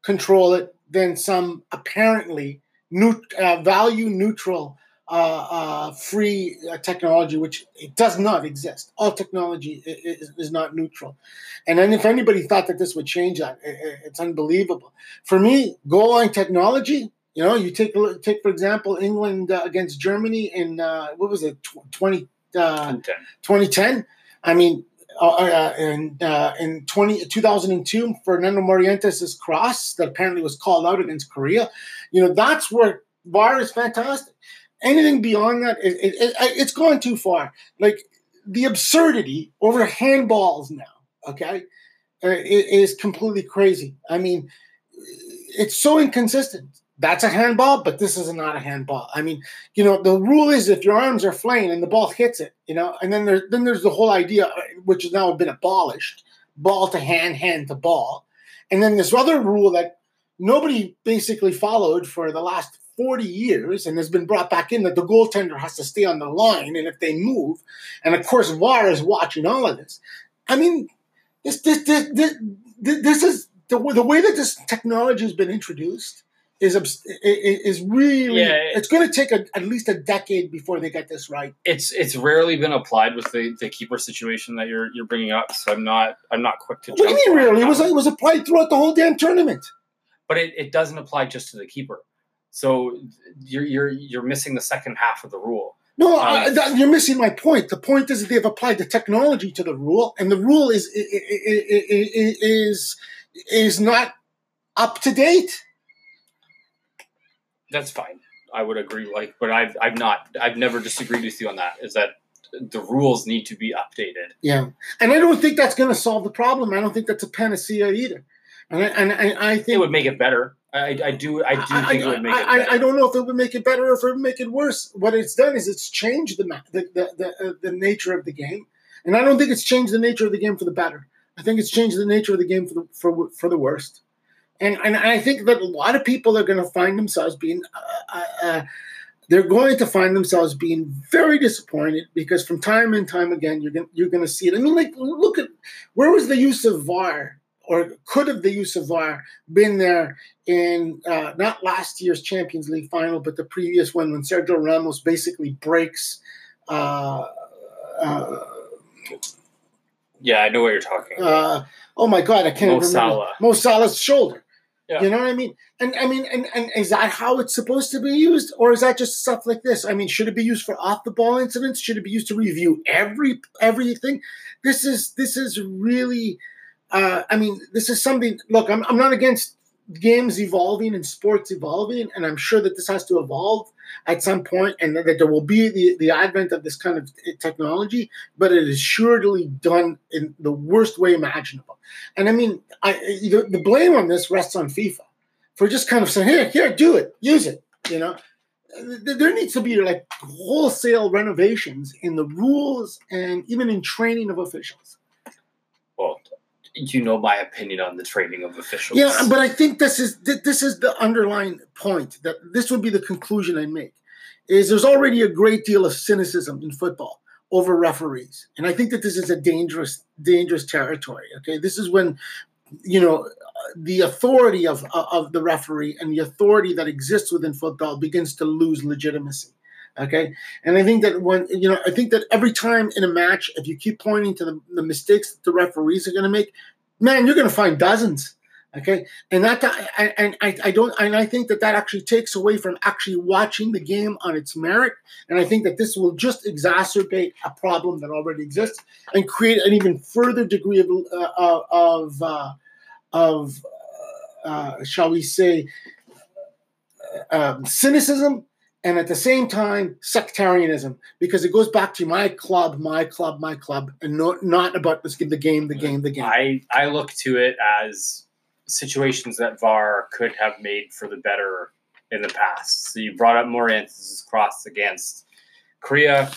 control it than some apparently uh, value neutral uh, uh, free uh, technology, which it does not exist. All technology is, is, not neutral. And then if anybody thought that this would change that, it, it's unbelievable. For me, goal line technology, you know, you take take for example England uh, against Germany in uh, what was it, 20, uh, 2010. I mean, uh, uh, in uh, in 20, 2002, Fernando Morientes' cross that apparently was called out against Korea. You know, that's where VAR is fantastic. Anything beyond that, it, it, it, it's gone too far. Like the absurdity over handballs now, okay, uh, is completely crazy. I mean, it's so inconsistent that's a handball, but this is not a handball. I mean, you know, the rule is if your arms are flaying and the ball hits it, you know, and then there's then there's the whole idea, uh, which has now been abolished, ball to hand, hand to ball, and then this other rule that nobody basically followed for the last 40 years and has been brought back in that the goaltender has to stay on the line and if they move, and of course VAR is watching all of this. I mean, this this this this, this is the, the way that this technology has been introduced is is really yeah, it's going to take a, at least a decade before they get this right. It's it's rarely been applied with the, the keeper situation that you're you're bringing up, so I'm not I'm not quick to. What do you mean rarely? It was it was applied throughout the whole damn tournament. but it, it doesn't apply just to the keeper. So you're you're you're missing the second half of the rule. No, um, that, you're missing my point. The point is that they've applied the technology to the rule, and the rule is is is, is not up to date. That's fine. I would agree. Like, but I've I've not I've never disagreed with you on that. Is that the rules need to be updated? Yeah, and I don't think that's going to solve the problem. I don't think that's a panacea either. And I, and I, I think it would make it better. I, I do I do I, think it would make I, it better. I, don't know if it would make it better or if it would make it worse. What it's done is it's changed the the the, the, uh, the nature of the game, and I don't think it's changed the nature of the game for the better. I think it's changed the nature of the game for the for for the worst. And and I think that a lot of people are going to find themselves being. Uh, uh, uh, they're going to find themselves being very disappointed because from time and time again you're going you're going to see it. I mean, like look at where was the use of VAR or could have the use of VAR been there in uh, not last year's Champions League final, but the previous one when Sergio Ramos basically breaks. Uh, uh, yeah, I know what you're talking about. Uh, oh my God, I can't Mo remember. Salah. Mo Salah's shoulder. Yeah. You know what I mean? And I mean, and, and is that how it's supposed to be used, or is that just stuff like this? I mean, should it be used for off the ball incidents? Should it be used to review every everything? This is this is really uh, I mean, this is something. Look, I'm, I'm not against games evolving and sports evolving, and I'm sure that this has to evolve at some point, and that there will be the, the advent of this kind of technology. But it is surely done in the worst way imaginable. And I mean, I, the, the blame on this rests on FIFA for just kind of saying, "Here, here, do it, use it." You know, there needs to be like wholesale renovations in the rules and even in training of officials. Well, you know my opinion on the training of officials. Yeah, but I think this is this is the underlying point that this would be the conclusion I make. Is there's already a great deal of cynicism in football over referees, and I think that this is a dangerous dangerous territory. Okay, this is when you know the authority of of the referee and the authority that exists within football begins to lose legitimacy. Okay. And I think that when, you know, I think that every time in a match, if you keep pointing to the, the mistakes that the referees are going to make, man, you're going to find dozens. Okay. And that, and I, I don't, and I think that that actually takes away from actually watching the game on its merit. And I think that this will just exacerbate a problem that already exists and create an even further degree of, uh, of, uh, of, uh, shall we say, uh, um, cynicism and at the same time sectarianism because it goes back to my club my club my club and not not about this the game the game the game. I i look to it as situations that var could have made for the better in the past. So you brought up Morientes' cross against korea.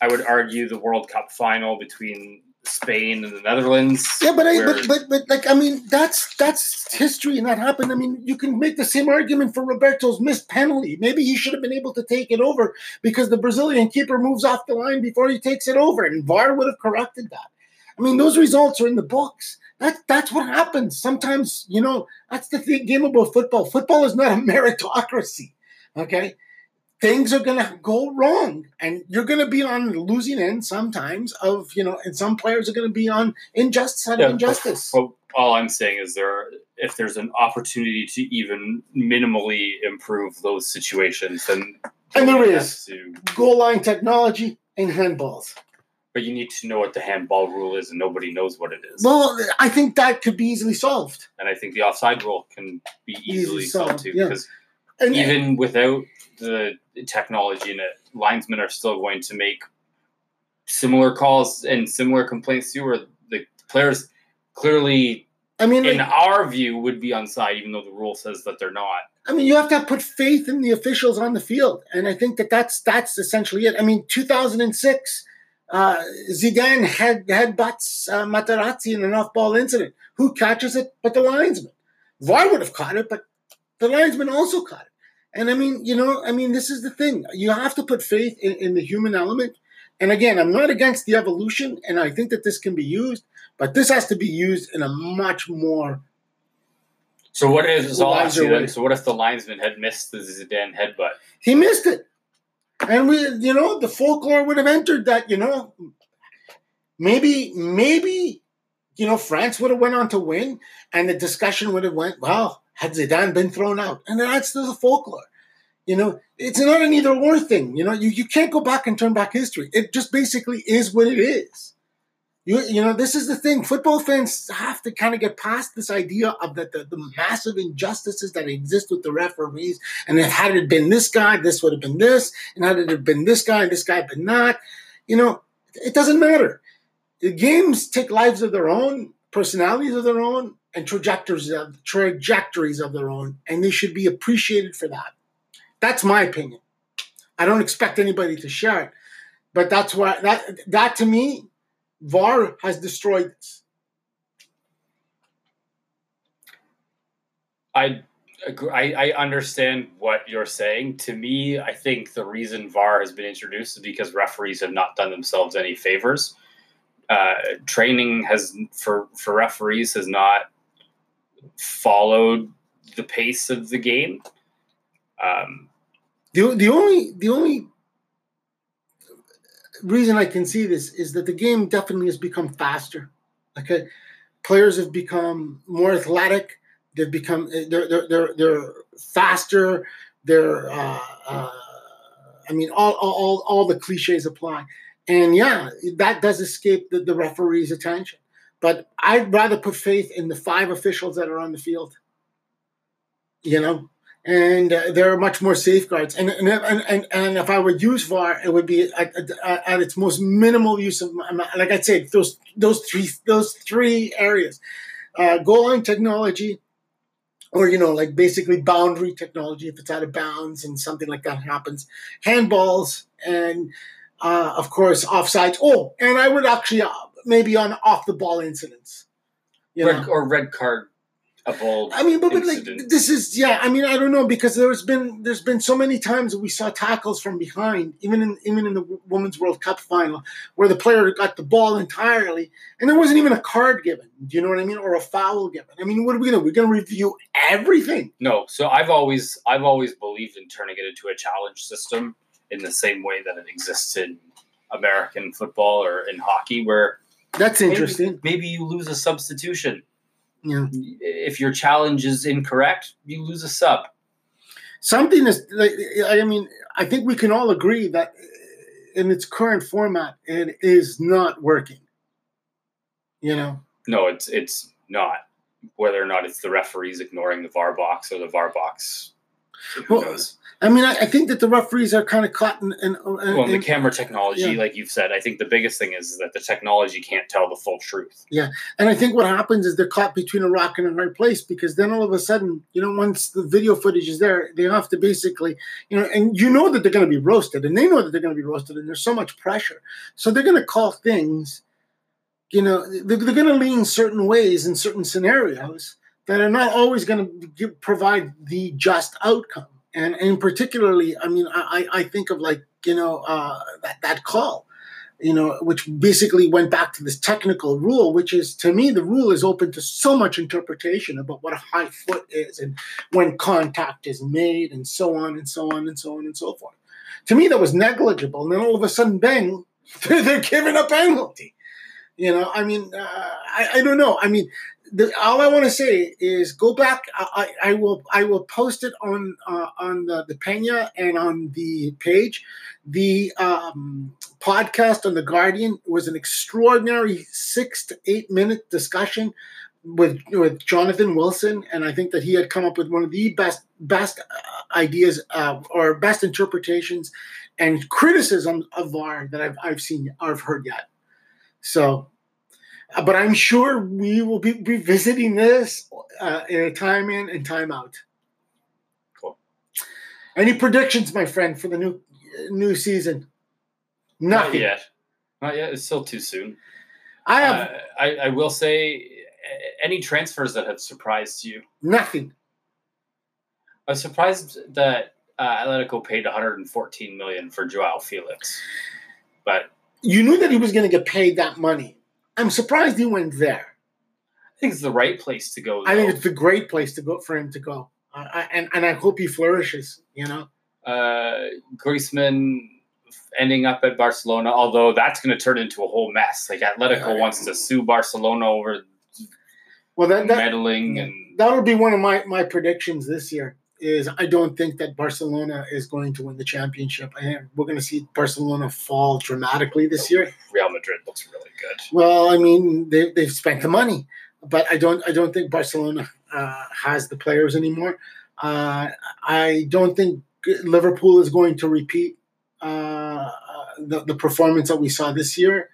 I would argue the world cup final between Spain and the Netherlands. Yeah, but I, but, but but like I mean that's that's history and that happened. I mean you can make the same argument for Roberto's missed penalty. Maybe he should have been able to take it over because the Brazilian keeper moves off the line before he takes it over, and VAR would have corrected that. I mean those results are in the books. That that's what happens. Sometimes you know that's the thing, game about football. Football is not a meritocracy. Okay, things are going to go wrong and you're going to be on the losing end sometimes of you know and some players are going to be on injustice out yeah, of injustice. well, all i'm saying is there if there's an opportunity to even minimally improve those situations then and there is. to, goal line technology and handballs. But you need to know what the handball rule is and nobody knows what it is. Well i think that could be easily solved. And i think the offside rule can be easily, easily solved, solved too because and, even without the technology in it, linesmen are still going to make similar calls and similar complaints too, where the players clearly, I mean, in like, our view, would be on side, even though the rule says that they're not. I mean, you have to put faith in the officials on the field, and I think that that's that's essentially it. I mean, 2006, uh, Zidane had headbutts uh, Materazzi in an off-ball incident. Who catches it? But the linesman. VAR would have caught it, but the linesman also caught it. And I mean, you know, I mean, this is the thing. You have to put faith in, in, the human element. And again, I'm not against the evolution, and I think that this can be used, but this has to be used in a much more. So what if so, so what if the linesman had missed the Zidane headbutt? He missed it, and we, you know, the folklore would have entered that. You know, maybe, maybe, you know, France would have went on to win, and the discussion would have went, well, had Zidane been thrown out? And that's the folklore. You know, it's not an either or thing. You know, you, you can't go back and turn back history. It just basically is what it is. You, you know, this is the thing. Football fans have to kind of get past this idea of the, the, the massive injustices that exist with the referees. And if had it been this guy, this would have been this. And had it have been this guy, this guy but not. You know, it doesn't matter. The games take lives of their own, personalities of their own, and trajectories of trajectories of their own, and they should be appreciated for that. That's my opinion. I don't expect anybody to share it, but that's why that that to me VAR has destroyed this. I I, I understand what you're saying. To me, I think the reason VAR has been introduced is because referees have not done themselves any favors. Uh, training has for for referees has not followed the pace of the game. Um, the the only the only reason I can see this is that the game definitely has become faster. Okay, players have become more athletic. They've become they're they're they're, they're faster. They're uh, uh, I mean all, all all the cliches apply, and yeah, that does escape the, the referee's attention. But I'd rather put faith in the five officials that are on the field. You know, and uh, there are much more safeguards. And and, and and if I would use VAR, it would be at, at, at its most minimal use of, like I said, those those three those three areas: uh, goal line technology, or you know, like basically boundary technology if it's out of bounds and something like that happens, handballs, and uh, of course offsides. Oh, and I would actually uh, maybe on off the ball incidents, you red, know? or red card a bold. I mean, but, but like this is yeah. I mean, I don't know because there's been there's been so many times that we saw tackles from behind, even in even in the Women's World Cup final, where the player got the ball entirely, and there wasn't even a card given. Do you know what I mean, or a foul given? I mean, what are we gonna? We're gonna review everything. No, so I've always I've always believed in turning it into a challenge system in the same way that it exists in American football or in hockey, where that's interesting. Maybe, maybe you lose a substitution yeah. If your challenge is incorrect, you lose a sub. Something is, I mean, I think we can all agree that in its current format, it is not working. You know? No, it's it's not. Whether or not it's the referees ignoring the VAR box or the VAR box. Who well, knows? I mean, I, I, think that the referees are kind of caught in. in, in well, the camera technology, yeah. like you've said, I think the biggest thing is that the technology can't tell the full truth. Yeah, and I think what happens is they're caught between a rock and a hard place because then all of a sudden, you know, once the video footage is there, they have to basically, you know, and you know that they're going to be roasted, and they know that they're going to be roasted, and there's so much pressure, so they're going to call things, you know, they're, they're going to lean certain ways in certain scenarios that are not always going to provide the just outcome and and particularly, I mean, I I think of like you know uh, that that call, you know, which basically went back to this technical rule, which is to me the rule is open to so much interpretation about what a high foot is and when contact is made and so on and so on and so on and so forth. To me, that was negligible, and then all of a sudden, bang, they're giving a penalty. You know, I mean, uh, I, I don't know. I mean, the, all I want to say is go back. I, I, will I will post it on uh, on the, the Pena and on the page. The um, podcast on the Guardian was an extraordinary six to eight minute discussion with with Jonathan Wilson, and I think that he had come up with one of the best best uh, ideas uh, or best interpretations and criticism of VAR that I've I've seen I've heard yet. So but I'm sure we will be revisiting this uh, in a time in and time out. Cool. Any predictions, my friend, for the new new season? Nothing Not yet. Not yet. It's still too soon. I have. Uh, I, I will say, any transfers that have surprised you? Nothing. I was surprised that uh, Atletico paid 114 million for Joao Felix, but you knew that he was going to get paid that money. I'm surprised he went there. I think it's the right place to go. Though. I think it's the great place to go for him to go, uh, and and I hope he flourishes. You know, uh, Griezmann ending up at Barcelona, although that's going to turn into a whole mess. Like Atletico yeah, wants to sue Barcelona over Well, that, that meddling and that'll be one of my my predictions this year. Is I don't think that Barcelona is going to win the championship. I think we're going to see Barcelona fall dramatically this year. Real Madrid looks really good. Well, I mean, they they've spent the money, but I don't I don't think Barcelona uh, has the players anymore. Uh, I don't think Liverpool is going to repeat uh, the, the performance that we saw this year.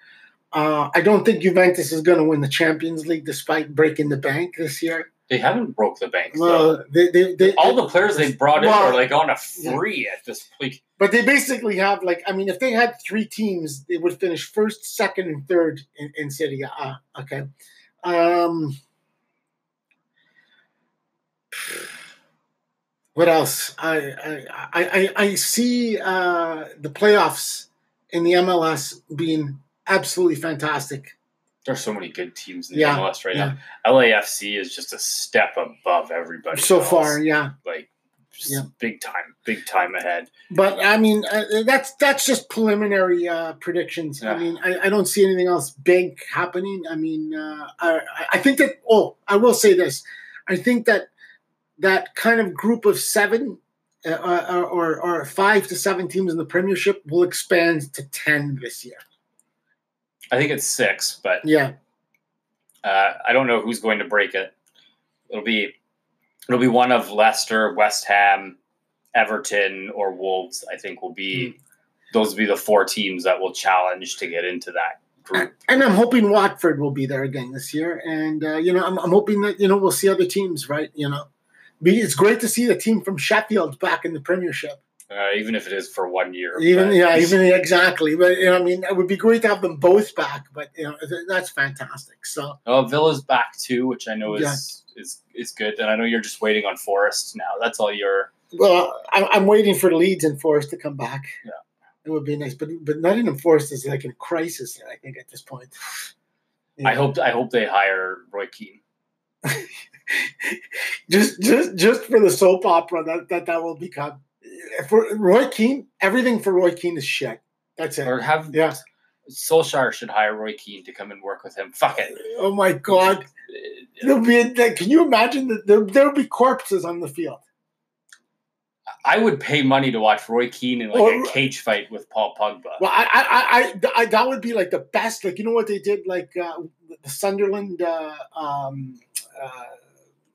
Uh, I don't think Juventus is going to win the Champions League despite breaking the bank this year. They haven't broke the bank. Well, they, they, they, All the players they brought in Well, are like on a free at this point. but they basically have like I mean, if they had three teams, they would finish first, second, and third in, in Serie A. Okay. Um, what else? I I I, I, I see uh, the playoffs in the MLS being absolutely fantastic. There's so many good teams in the Yeah, MLS right yeah. now. LAFC is just a step above everybody. So else. far, yeah. like just Yeah. big time, big time ahead. But I mean, uh, that's that's just preliminary uh, predictions. I mean, I, I don't see anything else big happening. I mean, uh, I I think that. Oh, I will say this. I think that that kind of group of seven. Uh, uh, or or five to seven teams in the Premiership will expand to ten this year. I think it's six, but Yeah, uh, I don't know who's going to break it. It'll be it'll be one of Leicester, West Ham, Everton, or Wolves. I think will be Hmm. those will be the four teams that will challenge to get into that group. and I'm hoping Watford will be there again this year. And uh, you know, I'm, I'm hoping that you know we'll see other teams. Right? You know, it's great to see the team from Sheffield back in the Premiership. Uh, even if it is for one year. Even but- yeah, even exactly. But you know, I mean, it would be great to have them both back. But you know, th- that's fantastic. So Oh, Villa's back too, which I know is Yeah. is is good, and I know you're just waiting on Forest now. That's all your well, I'm waiting for Leeds and Forest to come back. Yeah. it would be nice. But but Nottingham Forest is like in crisis. I think at this point. I hope I hope they hire Roy Keane. just just just for the soap opera that that, that will become for Roy Keane. Everything for Roy Keane is shit. That's it. Or have Yeah. Solskjaer should hire Roy Keane to come and work with him. Fuck it. Oh my god. There'll be a, can you imagine that there there'll be corpses on the field? I would pay money to watch Roy Keane in like Or- a cage fight with Paul Pogba. Well, I, I, I, I, I that would be like the best. Like you know what they did, like uh, the Sunderland, uh, um, uh,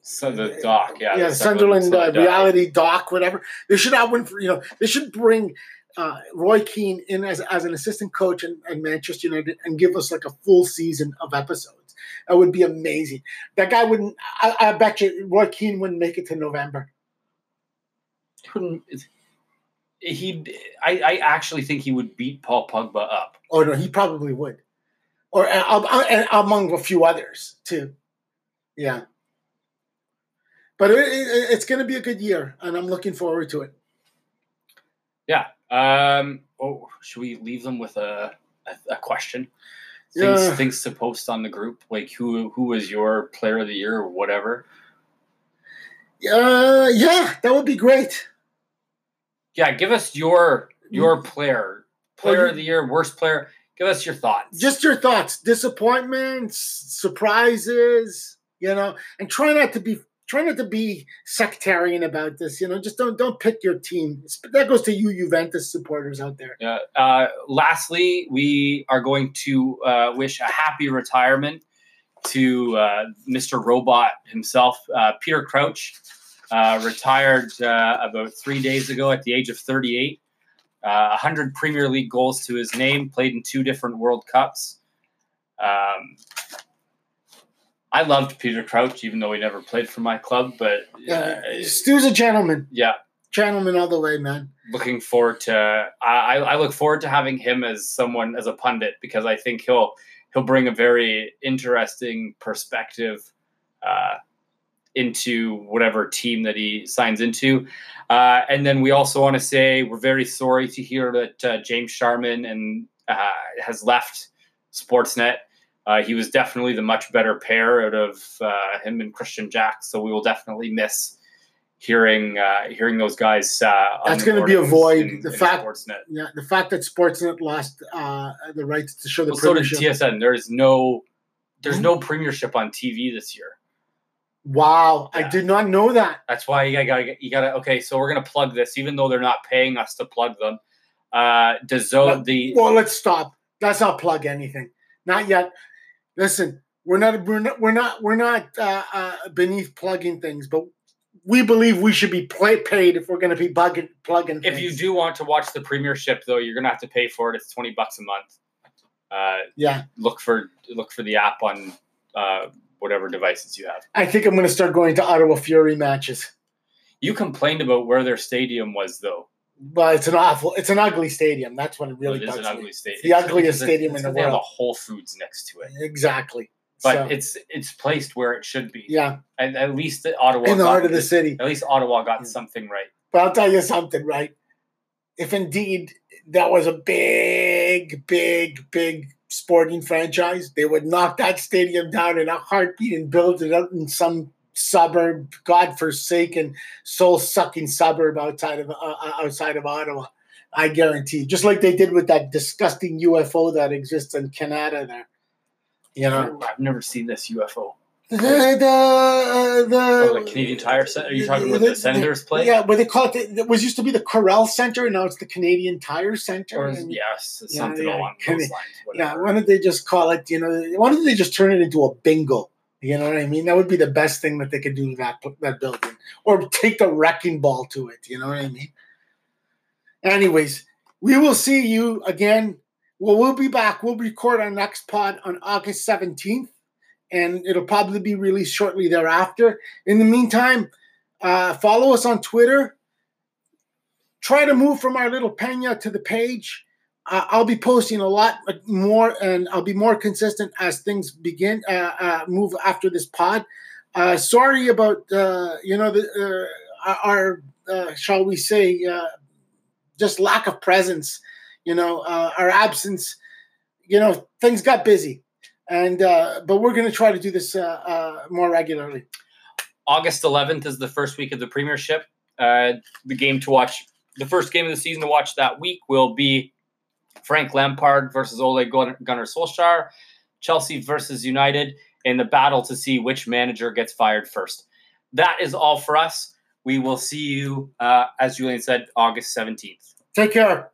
so the doc, yeah, yeah, the Sunderland uh, reality doc, whatever. They should have one for you know. They should bring uh, Roy Keane in as as an assistant coach in, in Manchester United and give us like a full season of episodes. That would be amazing. That guy wouldn't. I, I bet you Roy Keane wouldn't make it to November. Couldn't- He, I, I actually think he would beat Paul Pogba up. Oh no, he probably would, or uh, uh, and among a few others too. Yeah, but it, it, it's going to be a good year, and I'm looking forward to it. Yeah. Um. Oh, should we leave them with a a, a question? Things Yeah. things to post on the group, like who who was your player of the year or whatever. Uh, yeah, that would be great. Yeah, give us your your player, player of the year, worst player. Give us your thoughts. Just your thoughts, disappointments, surprises, you know, and try not to be try not to be sectarian about this. You know, just don't don't pick your team. That goes to you Juventus supporters out there. Yeah. Uh, lastly, we are going to uh, wish a happy retirement to uh, Mr. Robot himself, uh, Peter Crouch. Uh, retired uh, about three days ago at the age of 38. Uh, 100 Premier League goals to his name, played in two different World Cups. Um, I loved Peter Crouch, even though he never played for my club. But Yeah, uh, Stu's a gentleman, yeah, gentleman all the way, man. looking forward to I, I look forward to having him as someone as a pundit because I think he'll he'll bring a very interesting perspective uh, into whatever team that he signs into. Uh, and then we also want to say we're very sorry to hear that uh, James Sharman and uh, has left Sportsnet. Uh, he was definitely the much better pair out of uh, him and Kristian Jack, so we will definitely miss hearing uh, hearing those guys. Uh, That's gonna be a void. in- The in fact- Sportsnet. Yeah, the fact that Sportsnet lost uh, the rights to show the Well, so did TSN. There's no there's no Premiership on TV this year. Wow, I did not know that. That's why you gotta you gotta okay. So we're gonna plug this, even though they're not paying us to plug them. Uh, DAZN, the Well, let's stop. Let's not plug anything. Not yet. Listen, we're not we're not we're not we're not uh, uh, beneath plugging things, but we believe we should be play, paid if we're going to be bugging plugging. if you do want to watch the Premiership, though, you're gonna have to pay for it. It's twenty bucks a month. Uh, yeah, look for look for the app on uh, whatever devices you have. I think I'm going to start going to Ottawa Fury matches. You complained about where their stadium was, though. But it's an awful, it's an ugly stadium. That's what it really it is an me. ugly stadium. the ugliest stadium in the They have a world. Whole Foods next to it, Exactly. but So, it's it's placed where it should be. yeah, At, at least the Ottawa in the heart of the this- city. At least Ottawa got Yeah. something right. But I'll tell you something, right? If indeed that was a big, big, big sporting franchise, they would knock that stadium down in a heartbeat and build it up in some suburb, godforsaken, soul-sucking suburb outside of uh, uh, outside of Ottawa. I guarantee, just like they did with that disgusting UFO that exists in Canada. There, you know, I've never seen this UFO. the the, the, Oh, the Canadian Tire Center. Are you talking about the Senators play? Yeah, but they call it. The, it was used to be the Corel Center, and now it's the Canadian Tire Center. Or and- yes, Yeah, something yeah, along Can those lines. yeah, why don't they just call it? You know, why don't they just turn it into a bingo? You know what I mean? That would be the best thing that they could do to that that building, or take the wrecking ball to it. You know what I mean? Anyways, we will see you again. Well, we'll be back. We'll record our next pod on August seventeenth, and it'll probably be released shortly thereafter. In the meantime, uh, follow us on Twitter. Try to move from our little pena to the page. I'll be posting a lot more, and I'll be more consistent as things begin uh, uh, move after this pod. Uh, sorry about you know the, our shall we say just lack of presence. You know uh, our absence. You know things got busy, and uh, but we're going to try to do this uh, uh, more regularly. August 11th is the first week of the Premiership. Uh, the game to watch, the first game of the season to watch that week will be Frank Lampard versus Ole Gunnar Solskjaer, Chelsea versus United, in the battle to see which manager gets fired first. That is all for us. We will see you, uh, as Julian said, August 17th. Take care.